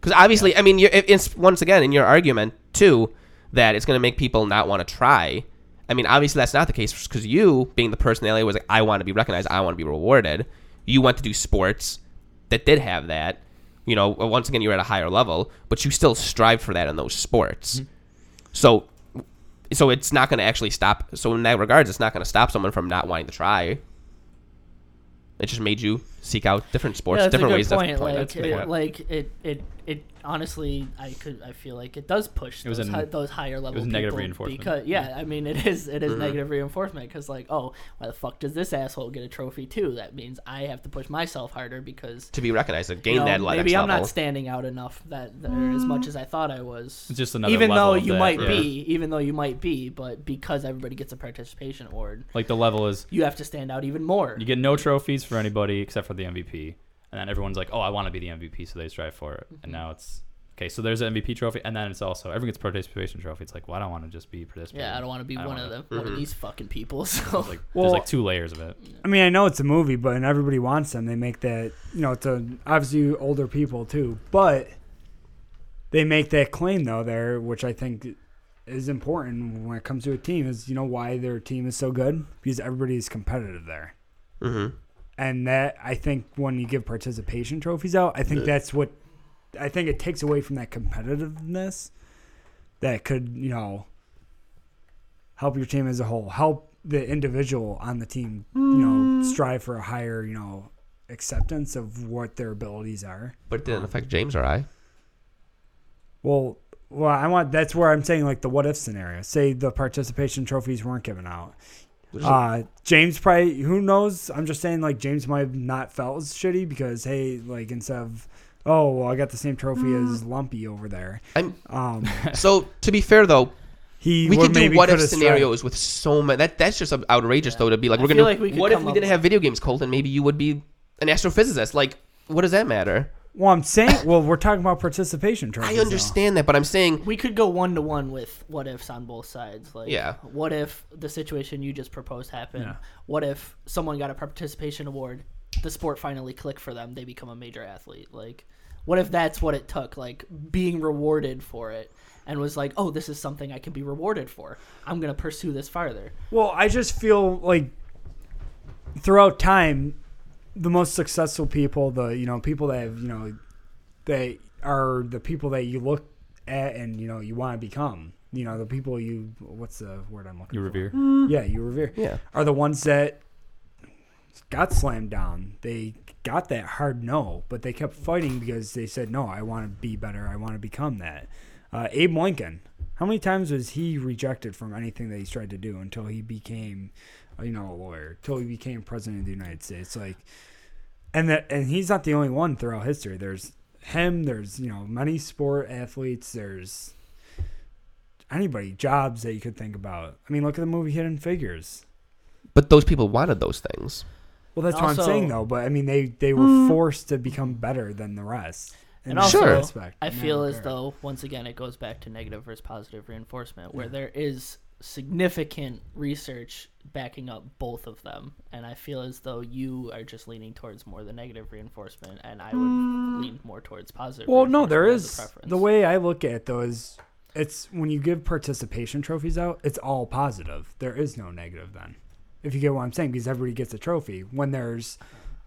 S3: Because obviously, I mean, it's once again in your argument too that it's going to make people not want to try. I mean, obviously that's not the case because you, being the personality, was like, I want to be recognized, I want to be rewarded. You went to do sports that did have that. You know, once again, you're at a higher level, but you still strive for that in those sports. Mm-hmm. So, so it's not going to actually stop. So in that regards, it's not going to stop someone from not wanting to try. It just made you seek out different sports,
S2: Yeah,
S3: different ways
S2: point.
S3: to play.
S2: Like,
S4: That's a good
S2: it,
S4: point.
S2: like it, it, it. Honestly, I could. I feel like it does push
S4: It was
S2: those,
S4: an-
S2: hi, those higher level.
S4: was negative
S2: people
S4: reinforcement.
S2: Because yeah, I mean, it is. It is
S3: Mhm.
S2: negative reinforcement because like, oh, why the fuck does this asshole get a trophy too? That means I have to push myself harder because
S3: to be recognized, to gain
S2: you know,
S3: that le-
S2: maybe
S3: next
S2: I'm
S3: level.
S2: not standing out enough that, that or as much as I thought I was.
S4: It's just another
S2: even
S4: level
S2: though you
S4: that,
S2: might
S4: yeah.
S2: be, even though you might be, but because everybody gets a participation award,
S4: Like the level is
S2: you have to stand out even more.
S4: you get no trophies for anybody except for the MVP, and then everyone's like, "Oh, I want to be the MVP," so they strive for it. And now it's okay. So there's an MVP trophy, and then it's also everyone gets participation trophy. It's like, well, I don't want to just be participating.
S2: Yeah, I don't want to be
S4: I don't
S2: one of
S4: wanna-
S2: them, one of these fucking people. So
S4: There's like,
S1: Well-
S4: there's like two layers of it.
S1: I mean, I know it's a movie, but and everybody wants them. They make that, you know, it's a, obviously older people too, but they make that claim though there, which I think is important when it comes to a team. Is you know why their team is so good because everybody is competitive there,
S3: hmm
S1: and that I think when you give participation trophies out, I think that's what I think it takes away from that competitiveness that could you know help your team as a whole, help the individual on the team, you know, mm. strive for a higher, you know, acceptance of what their abilities are.
S3: But it didn't affect James or I.
S1: Well, well, I want that's where I'm saying like the what if scenario. Say the participation trophies weren't given out. Uh, James probably who knows? I'm just saying like James might have not felt as shitty because hey, like instead of oh well, I got the same trophy as Lumpy over there.
S3: I'm,
S1: Um,
S3: so to be fair though,
S1: he
S3: we could do
S1: maybe
S3: what if
S1: coulda
S3: scenarios with so many. That that's just outrageous
S2: Yeah.
S3: though to be like
S2: I
S3: we're
S2: feel
S3: gonna.
S2: like we
S3: what if we didn't have video games, Colton? Maybe you would be an astrophysicist. Like, what does that matter?
S1: Well, I'm saying, well, we're talking about participation trophies.
S3: I
S1: though.
S3: understand that, but I'm saying
S2: We could go one to one with what ifs on both sides. Like,
S3: Yeah.
S2: what if the situation you just proposed happened?
S1: Yeah.
S2: What if someone got a participation award, the sport finally clicked for them, they become a major athlete? Like, what if that's what it took? Like, being rewarded for it and was like, oh, this is something I can be rewarded for. I'm going to pursue this farther.
S1: Well, I just feel like throughout time, the most successful people, the you know people that have you know, they are the people that you look at and you know you want to become. You know the people you what's the word I'm looking
S4: You
S1: for?
S4: revere.
S1: Yeah, you revere.
S3: yeah.
S1: Are the ones that got slammed down. They got that hard no, but they kept fighting because they said no. I want to be better. I want to become that. Uh, Abe Lincoln. How many times was he rejected from anything that he's tried to do until he became, Uh, you know, a lawyer? Until he became president of the United States? Like, and that, and he's not the only one throughout history. There's him. There's you know many sport athletes. There's anybody jobs that you could think about. I mean, look at the movie Hidden Figures.
S3: But those people wanted those things.
S1: Well, that's what I'm saying though. But I mean, they they were hmm. forced to become better than the rest. in
S2: And also,
S3: Sure.
S1: aspect,
S2: I
S1: in that
S2: feel as though once again it goes back to negative versus positive reinforcement, where there is significant research backing up both of them, and I feel as though you are just leaning towards more the negative reinforcement, and I would mm. lean more towards positive.
S1: Well, no, there is the way I look at it though is it's when you give participation trophies out, it's all positive. There is no negative then. If you get what I'm saying, because everybody gets a trophy. When there's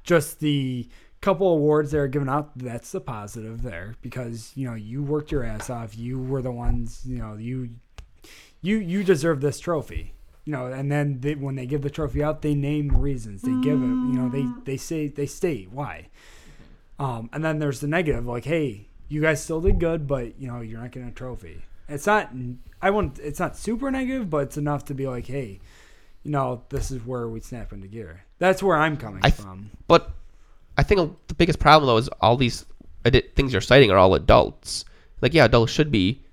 S1: just the couple awards that are given out, that's the positive there because you know you worked your ass off. You were the ones, you know, you you you deserve this trophy. You know, and then they, when they give the trophy out, they name the reasons. They give it. You know, they they say they state why. Um, and then there's the negative, like, hey, you guys still did good, but you know you're not getting a trophy. It's not. I wouldn't. It's not super negative, but it's enough to be like, hey, you know, this is where we snap into gear. That's where I'm coming from.
S3: But I think the biggest problem though is all these things you're citing are all adults. Like yeah, adults should be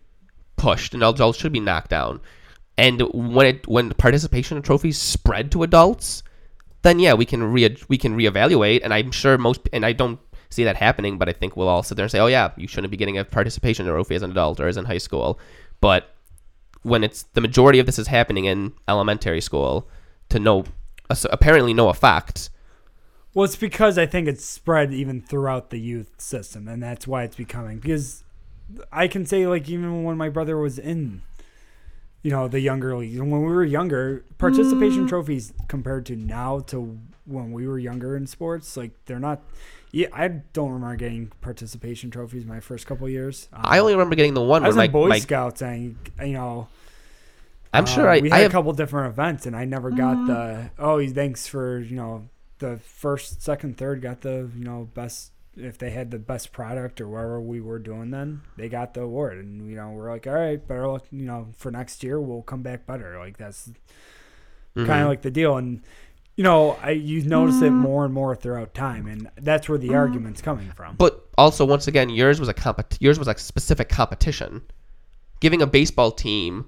S3: pushed and adults should be knocked down. And when it when participation trophies spread to adults, then yeah, we can re we can reevaluate. And I'm sure most and I don't see that happening, but I think we'll all sit there and say, oh yeah, you shouldn't be getting a participation trophy as an adult or as in high school. But when it's the majority of this is happening in elementary school, to no apparently no effect.
S1: Well, it's because I think it's spread even throughout the youth system, and that's why it's becoming. Because I can say, like, even when my brother was in, you know, the younger league, when we were younger, participation trophies compared to now to when we were younger in sports, like, they're not. Yeah, I don't remember getting participation trophies my first couple years. Um,
S3: I only remember getting the one
S1: I was in Boy
S3: my
S1: Scouts, and you know,
S3: I'm
S1: uh,
S3: sure I,
S1: we
S3: I
S1: had
S3: have
S1: a couple different events, and I never got the oh, thanks for you know the first, second, third got the you know best if they had the best product or whatever we were doing then they got the award and you know we're like all right better luck you know for next year we'll come back better like that's
S3: Mhm.
S1: kind of like the deal and you know I you notice it more and more throughout time and that's where the argument's coming from
S3: But also, once again, yours was a compet- yours was a specific competition. Giving a baseball team,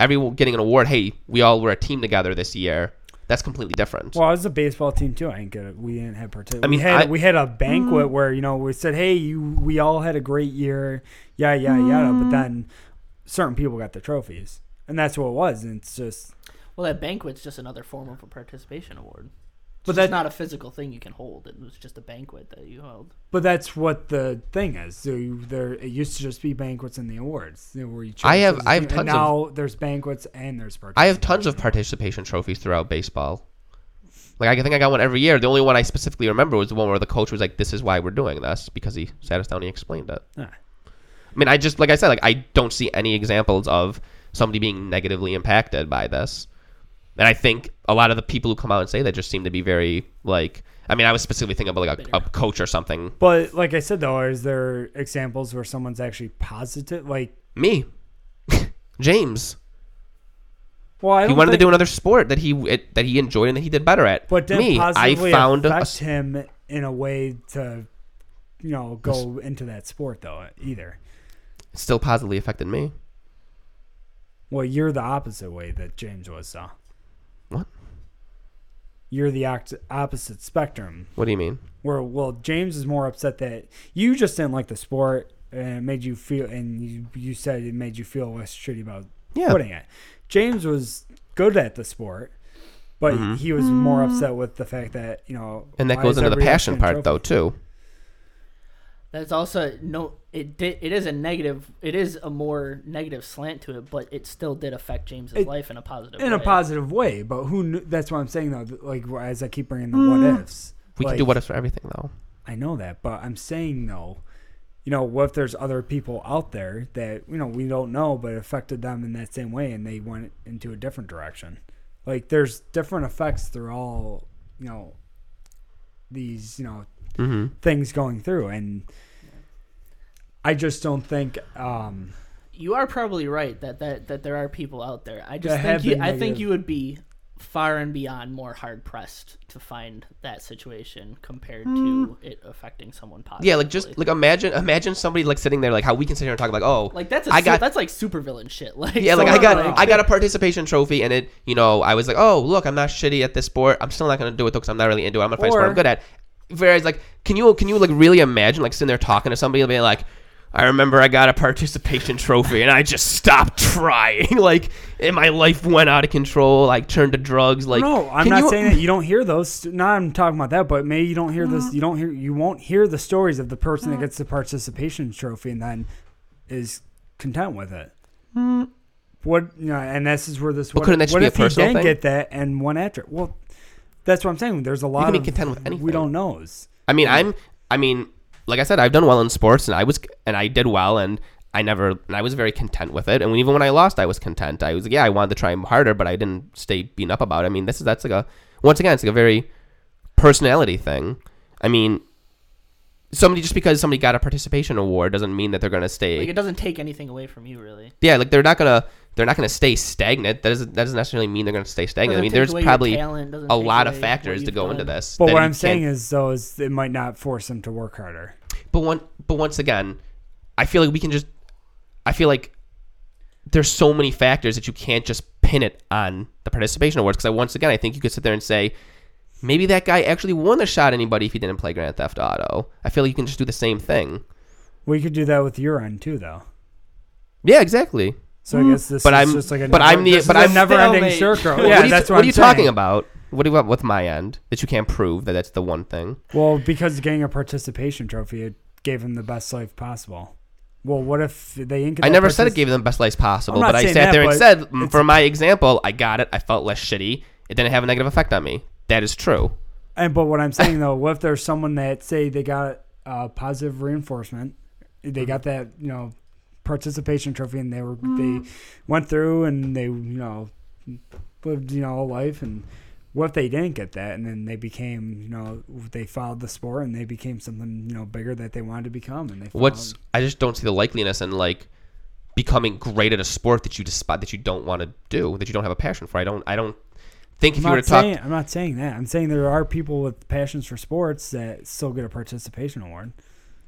S3: everyone getting an award. Hey, we all were a team together this year. That's completely different.
S1: Well, I was a baseball team too. I didn't get it. We didn't have partic-
S3: I mean,
S1: we had
S3: I-
S1: we had a banquet mm. where you know we said, "Hey, you, we all had a great year, yeah, yeah, yada." But mm. then certain people got the trophies, and that's what it was. And it's just,
S2: well, that banquet's just another form of a participation award.
S1: But that's
S2: not a physical thing you can hold. It was just a banquet that you held.
S1: but that's what the thing is. So you, there, it used to just be banquets and the awards. You know, where you
S3: I have-
S1: as a
S3: I have
S1: team, and
S3: tons of-
S1: now there's banquets and there's
S3: I have tons of
S1: participation.
S3: participation trophies throughout baseball. Like I think I got one every year. The only one I specifically remember was the one where the coach was like, "This is why we're doing this," because he sat us down and he explained it.
S1: Ah.
S3: I mean, I just like I said, like I don't see any examples of somebody being negatively impacted by this. And I think a lot of the people who come out and say that just seem to be very like. I mean, I was specifically thinking about like a, a coach or something.
S1: But like I said though, is there examples where someone's actually positive? Like,
S3: Me, James.
S1: well, I
S3: He
S1: don't
S3: wanted to do another sport that he it, that he enjoyed and that he did better at.
S1: But didn't
S3: me, I
S1: positively
S3: found a,
S1: affect him in a way to, you know, go into that sport though. Either.
S3: still positively affected me.
S1: Well, you're the opposite way that James was. So. You're the oct- opposite spectrum.
S3: What do you mean?
S1: Where well, James is more upset that you just didn't like the sport and it made you feel, and you you said it made you feel less shitty about
S3: Yeah.
S1: putting it. James was good at the sport, but
S3: Mhm.
S1: he was more upset with the fact that you know.
S3: And that goes into the passion part,
S1: trophy-
S3: though, too.
S2: That's also no. It did. It is a negative. It is a more negative slant to it, but it still did affect James's
S1: It-
S2: life in a positive.
S1: in a
S2: way.
S1: positive way. But who? Knew, that's what I'm saying though. Like as I keep bringing the mm. what ifs.
S3: We
S1: like,
S3: can do what ifs for everything, though.
S1: I know that, but I'm saying though, you know, what if there's other people out there that you know we don't know, but it affected them in that same way, and they went into a different direction. Like there's different effects through all you know these you know
S3: hmm
S1: things going through, and I just don't think. um
S2: You are probably right that that, that there are people out there. I just think you, I think you would be far and beyond more hard pressed to find that situation compared to it affecting someone positively.
S3: Yeah, like just like imagine imagine somebody like sitting there like how we can sit here and talk like oh
S2: like that's a
S3: I
S2: su-
S3: got-
S2: that's like supervillain shit. Like
S3: yeah like I got
S2: like-
S3: I got a participation trophy and it you know I was like oh look I'm not shitty at this sport I'm still not gonna do it though because I'm not really into it I'm gonna find a sport I'm good at. Whereas like can you can you like really imagine like sitting there talking to somebody and being like I remember I got a participation trophy and I just stopped trying like and my life went out of control like turned to drugs like
S1: no, I'm not
S3: you-
S1: saying that you don't hear those. Not I'm talking about that, but maybe you don't hear this. You don't hear. You won't hear the stories of the person that gets the participation trophy and then is content with it. Hmm. What you know, and this is where this.
S3: But
S1: what,
S3: couldn't that just
S1: what
S3: be a
S1: if he didn't
S3: thing?
S1: get that and won after? Well, that's what I'm saying. There's a lot You
S3: can be
S1: of
S3: content with anything.
S1: we don't know.
S3: I mean, I'm. I mean, like I said, I've done well in sports, and I was, and I did well, and I never, and I was very content with it. And even when I lost, I was content. I was, yeah, I wanted to try harder, but I didn't stay beaten up about it. I mean, this is that's like a, once again, it's like a very personality thing. I mean, somebody just because somebody got a participation award doesn't mean that they're gonna stay.
S2: like it doesn't take anything away from you really.
S3: yeah, like they're not gonna, they're not gonna stay stagnant. That doesn't, that doesn't necessarily mean they're gonna stay stagnant. I mean, there's probably
S2: talent,
S3: a lot of factors to
S2: you've
S3: go into this.
S1: But what I'm saying is, though, is it might not force them to work harder.
S3: But one, but once again, I feel like we can just. I feel like there's so many factors that you can't just pin it on the participation awards. Because I once again, I think you could sit there and say, maybe that guy actually wouldn't have shot anybody if he didn't play Grand Theft Auto. I feel like you can just do the same thing.
S1: We could do that with your end too, though.
S3: Yeah, exactly.
S1: So I guess this
S3: But
S1: is
S3: I'm-
S1: just like a
S3: but
S1: never,
S3: I'm the-
S1: this
S3: but
S1: is a
S3: I'm
S1: never-ending
S2: stalemate.
S1: circle.
S3: what
S1: Yeah,
S3: are you,
S1: that's what,
S3: what are
S1: I'm
S3: you
S1: saying.
S3: talking about? What do you want with my end that you can't prove that that's the one thing?
S1: Well, because getting a participation trophy, it gave him the best life possible. Well, what if they didn't get
S3: I never said it gave them the best life possible, but I sat
S1: that,
S3: there and said, for my example, I got it. I felt less shitty. It didn't have a negative effect on me. That is true.
S1: And but what I'm saying though, what if there's someone that say they got uh, positive reinforcement, they got that you know participation trophy, and they were mm-hmm. they went through and they you know lived you know a life, and what if they didn't get that, and then they became you know they followed the sport and they became something you know bigger that they wanted to become, and they
S3: What's
S1: followed-
S3: I just don't see the likeliness in like becoming great at a sport that you despise that you don't want to do that you don't have a passion for. I don't I don't think if
S1: I'm
S3: you were
S1: not
S3: to talk
S1: I'm not saying that. I'm saying there are people with passions for sports that still get a participation award.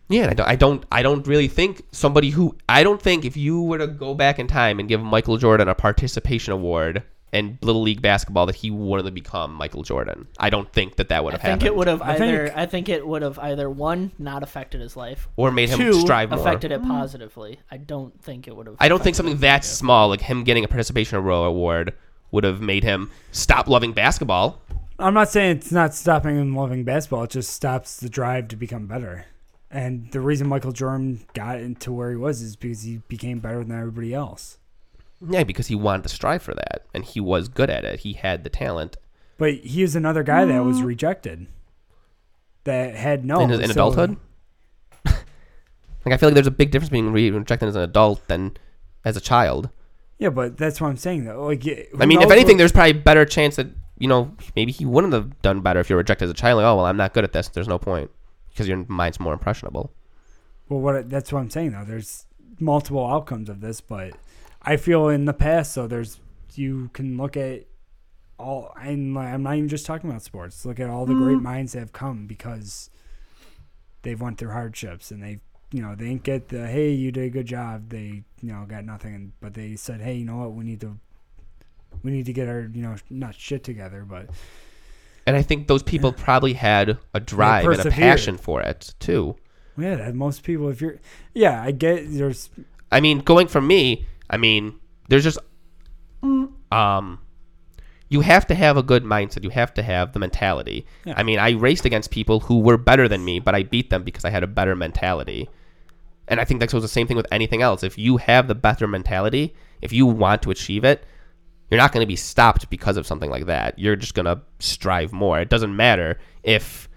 S3: Yeah I don't, I don't I don't really think somebody who I don't think if you were to go back in time and give Michael Jordan a participation award in little league basketball that he wouldn't have become Michael Jordan. I don't think that that would have
S2: I
S3: have
S2: think
S3: happened
S2: it would have
S1: I
S2: either.
S1: think-
S2: I think it would have either one not affected his life,
S3: or made him
S2: two
S3: strive more.
S2: affected it mm. positively. I don't think it would have.
S3: I don't think something that
S2: negative.
S3: small like him getting a participation award would have made him stop loving basketball.
S1: I'm not saying it's not stopping him loving basketball. It just stops the drive to become better. And the reason Michael Jordan got into where he was is because he became better than everybody else.
S3: Yeah, because he wanted to strive for that, and he was good at it. He had the talent.
S1: But he was another guy that was mm. rejected. That had no
S3: in, his, in
S1: so-
S3: adulthood. like I feel like there's a big difference being rejected as an adult than as a child.
S1: Yeah, but that's what I'm saying though. Like,
S3: I mean, if anything,
S1: what-
S3: there's probably better chance that you know maybe he wouldn't have done better if you're rejected as a child. Like, oh well, I'm not good at this. There's no point because your mind's more impressionable.
S1: Well, what that's what I'm saying though. There's multiple outcomes of this, but I feel in the past, so there's you can look at all. I'm I'm not even just talking about sports. Look at all the great mm. minds that have come because they've went through hardships and they you know they didn't get the hey you did a good job. They you know got nothing, but they said hey you know what we need to we need to get our you know not shit together, but
S3: and I think those people probably had a drive and a passion for it too.
S1: Yeah, that most people. If you're, yeah, I get there's
S3: I mean, going from me, I mean, there's just um you have to have a good mindset. You have to have the mentality.
S1: Yeah.
S3: I mean, I raced against people who were better than me, but I beat them because I had a better mentality. And I think that goes the same thing with anything else. If you have the better mentality, if you want to achieve it, you're not going to be stopped because of something like that. You're just going to strive more. It doesn't matter if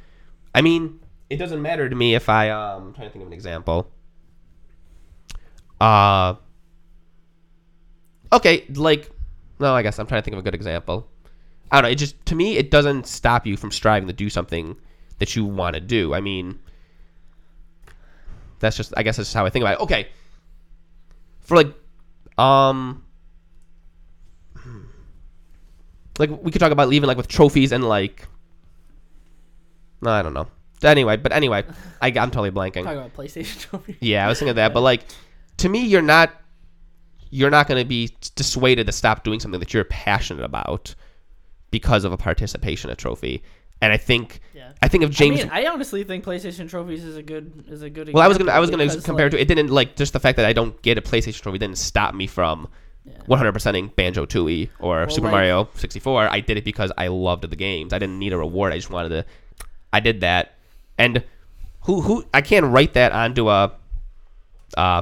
S3: I mean, it doesn't matter to me if I um I'm trying to think of an example. Uh Okay, like no, I guess I'm trying to think of a good example. I don't know, it just to me it doesn't stop you from striving to do something that you want to do. I mean that's just I guess that's just how I think about it. Okay. For like um like we could talk about leaving like with trophies and like no, I don't know. Anyway, but anyway, I, I'm totally blanking.
S2: Talking about PlayStation trophy.
S3: Yeah, I was thinking of that, but like to me, you're not you're not going to be dissuaded to stop doing something that you're passionate about because of a participation a trophy. And I think
S2: Yeah.
S3: I think if James
S2: I mean, I honestly think PlayStation trophies is a good is a good.
S3: well, I was gonna I was gonna compare
S2: like,
S3: to it didn't like just the fact that I don't get a PlayStation trophy didn't stop me from
S2: Yeah.
S3: 100%ing Banjo Tooie or
S2: Well,
S3: Super
S2: like-
S3: Mario 64. I did it because I loved the games. I didn't need a reward. I just wanted to. I did that, and who who I can't write that onto a uh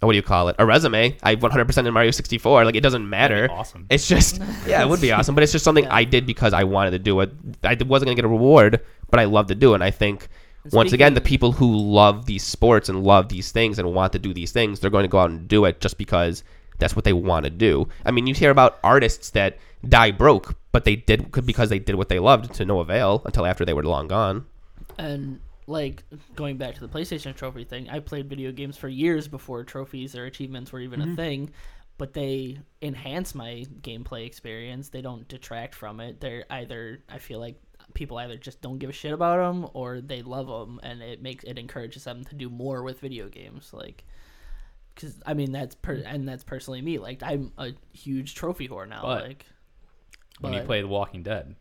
S3: what do you call it a resume. I 100% in Mario 64. Like it doesn't matter.
S4: awesome.
S3: It's just yeah, it would be awesome, but it's just something
S2: Yeah.
S3: I did because I wanted to do it. I wasn't gonna get a reward, but I love to do it. And I think
S2: And
S3: once again, the people who love these sports and love these things and want to do these things, they're going to go out and do it just because that's what they want to do. I mean, you hear about artists that die broke, but they did because they did what they loved to no avail until after they were long gone.
S2: And like going back to the PlayStation trophy thing, I played video games for years before trophies or achievements were even a mm-hmm. thing, but they enhance my gameplay experience. They don't detract from it. They're either I feel like people either just don't give a shit about them or they love them and it makes it encourages them to do more with video games like cuz I mean that's per- mm. and that's personally me. Like I'm a huge trophy whore now
S4: But-
S2: like
S4: when you play The Walking Dead,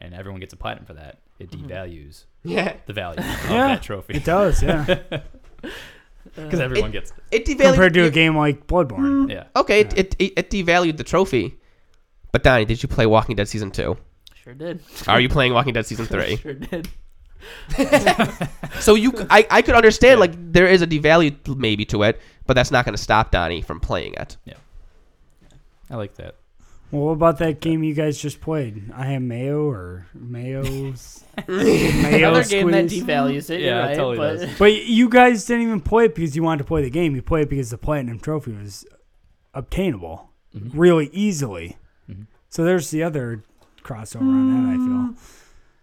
S4: and everyone gets a platinum for that, it mm-hmm. devalues
S3: Yeah,
S4: the value of
S1: Yeah,
S4: that trophy
S1: it does, yeah.
S4: because uh, everyone gets it.
S3: it devalued.
S1: Compared to a game like Bloodborne,
S4: Yeah,
S3: Okay, it, it, it, it devalued the trophy. But Donnie, did you play Walking Dead season two?
S2: Sure did.
S3: Are you playing Walking Dead season three?
S2: sure did.
S3: So you, I, I could understand like there is a devalue maybe to it, but that's not going to stop Donnie from playing it. Yeah.
S4: I like that.
S1: well, what about that game you guys just played? I am Mayo or Mayo's Mayo
S2: Another game that
S1: squeeze?
S2: devalues it.
S4: Yeah,
S2: you're
S4: it
S2: right,
S4: totally
S2: but
S4: does.
S1: But you guys didn't even play it because you wanted to play the game. You played it because the platinum trophy was obtainable
S4: Mhm.
S1: really easily.
S4: Mhm.
S1: So there's the other crossover on that. I feel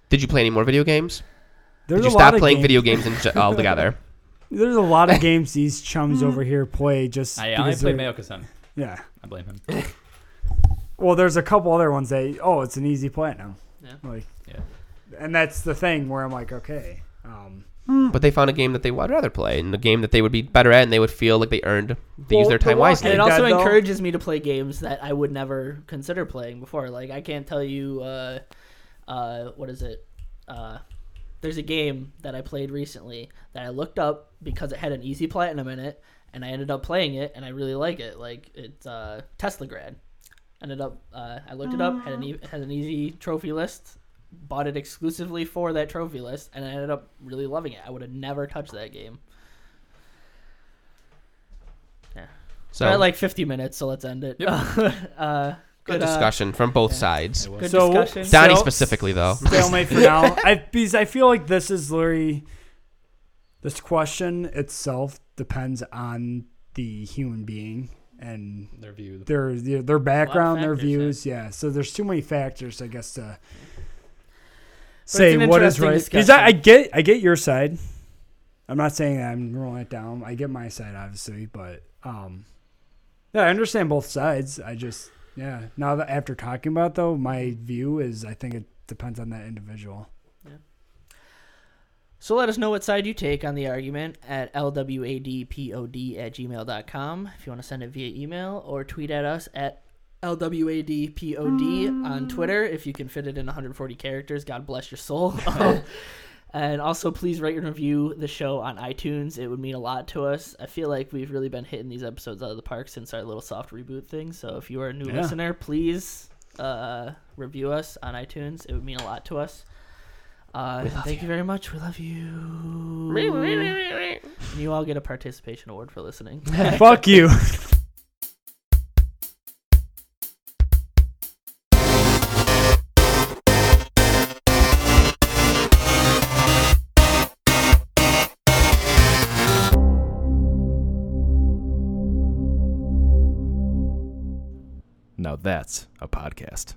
S3: Did you play any more video games?
S1: there's
S3: Did you
S1: a lot
S3: stop
S1: of
S3: playing
S1: games-
S3: video games in, ge- altogether?
S1: There's a lot of games these chums over here play just
S4: I, I only
S1: because
S4: played
S1: they're-
S4: Mayo Kasen.
S1: Yeah.
S4: I blame him.
S1: Well, there's a couple other ones that oh, it's an easy platinum.
S2: Yeah.
S1: Like,
S4: Yeah.
S1: and that's the thing where I'm like, okay, um,
S3: But they found a game that they would rather play, and a game that they would be better at, and they would feel like they earned. They
S1: Well,
S3: used their time
S1: Walking
S3: wisely.
S2: and it also
S1: though-
S2: encourages me to play games that I would never consider playing before. Like I can't tell you, uh, uh, what is it? Uh, there's a game that I played recently that I looked up because it had an easy platinum in it, and I ended up playing it, and I really like it. Like it's uh, Teslagrad. Ended up, uh, I looked it up, had an e- had an easy trophy list, bought it exclusively for that trophy list, and I ended up really loving it. I would have never touched that game. Yeah.
S3: So
S2: We're at like 50 minutes, so let's end it. uh,
S3: good
S2: uh,
S3: discussion from both
S2: yeah.
S3: sides.
S4: It.
S2: Good
S1: So-
S2: discussion.
S3: Donnie
S1: So-
S3: specifically, though.
S1: stalemate for now. I because I feel like this is literally this question itself depends on the human being and
S4: Their view.
S1: their their, their background, their
S2: factors, yeah.
S1: views. Yeah. So there's too many factors, I guess, to
S2: it's
S1: say what is right. Because I, I get I get your side. I'm not saying that I'm rolling it down. I get my side, obviously, but um, yeah, I understand both sides. I just yeah. Now that after talking about it, though, my view is I think it depends on that individual. Yeah.
S2: So let us know what side you take on the argument at lwadpod at gmail.com if you want to send it via email or tweet at us at L W A D P O D on Twitter. If you can fit it in 140 characters, God bless your soul. And also, please rate and review the show on iTunes. It would mean a lot to us. I feel like we've really been hitting these episodes out of the park since our little soft reboot thing. So if you are a new
S1: Yeah.
S2: listener, please uh, review us on iTunes. It would mean a lot to us. Uh, thank you very much. We love you. And you all get a participation award for listening.
S1: Fuck you.
S4: That's a podcast.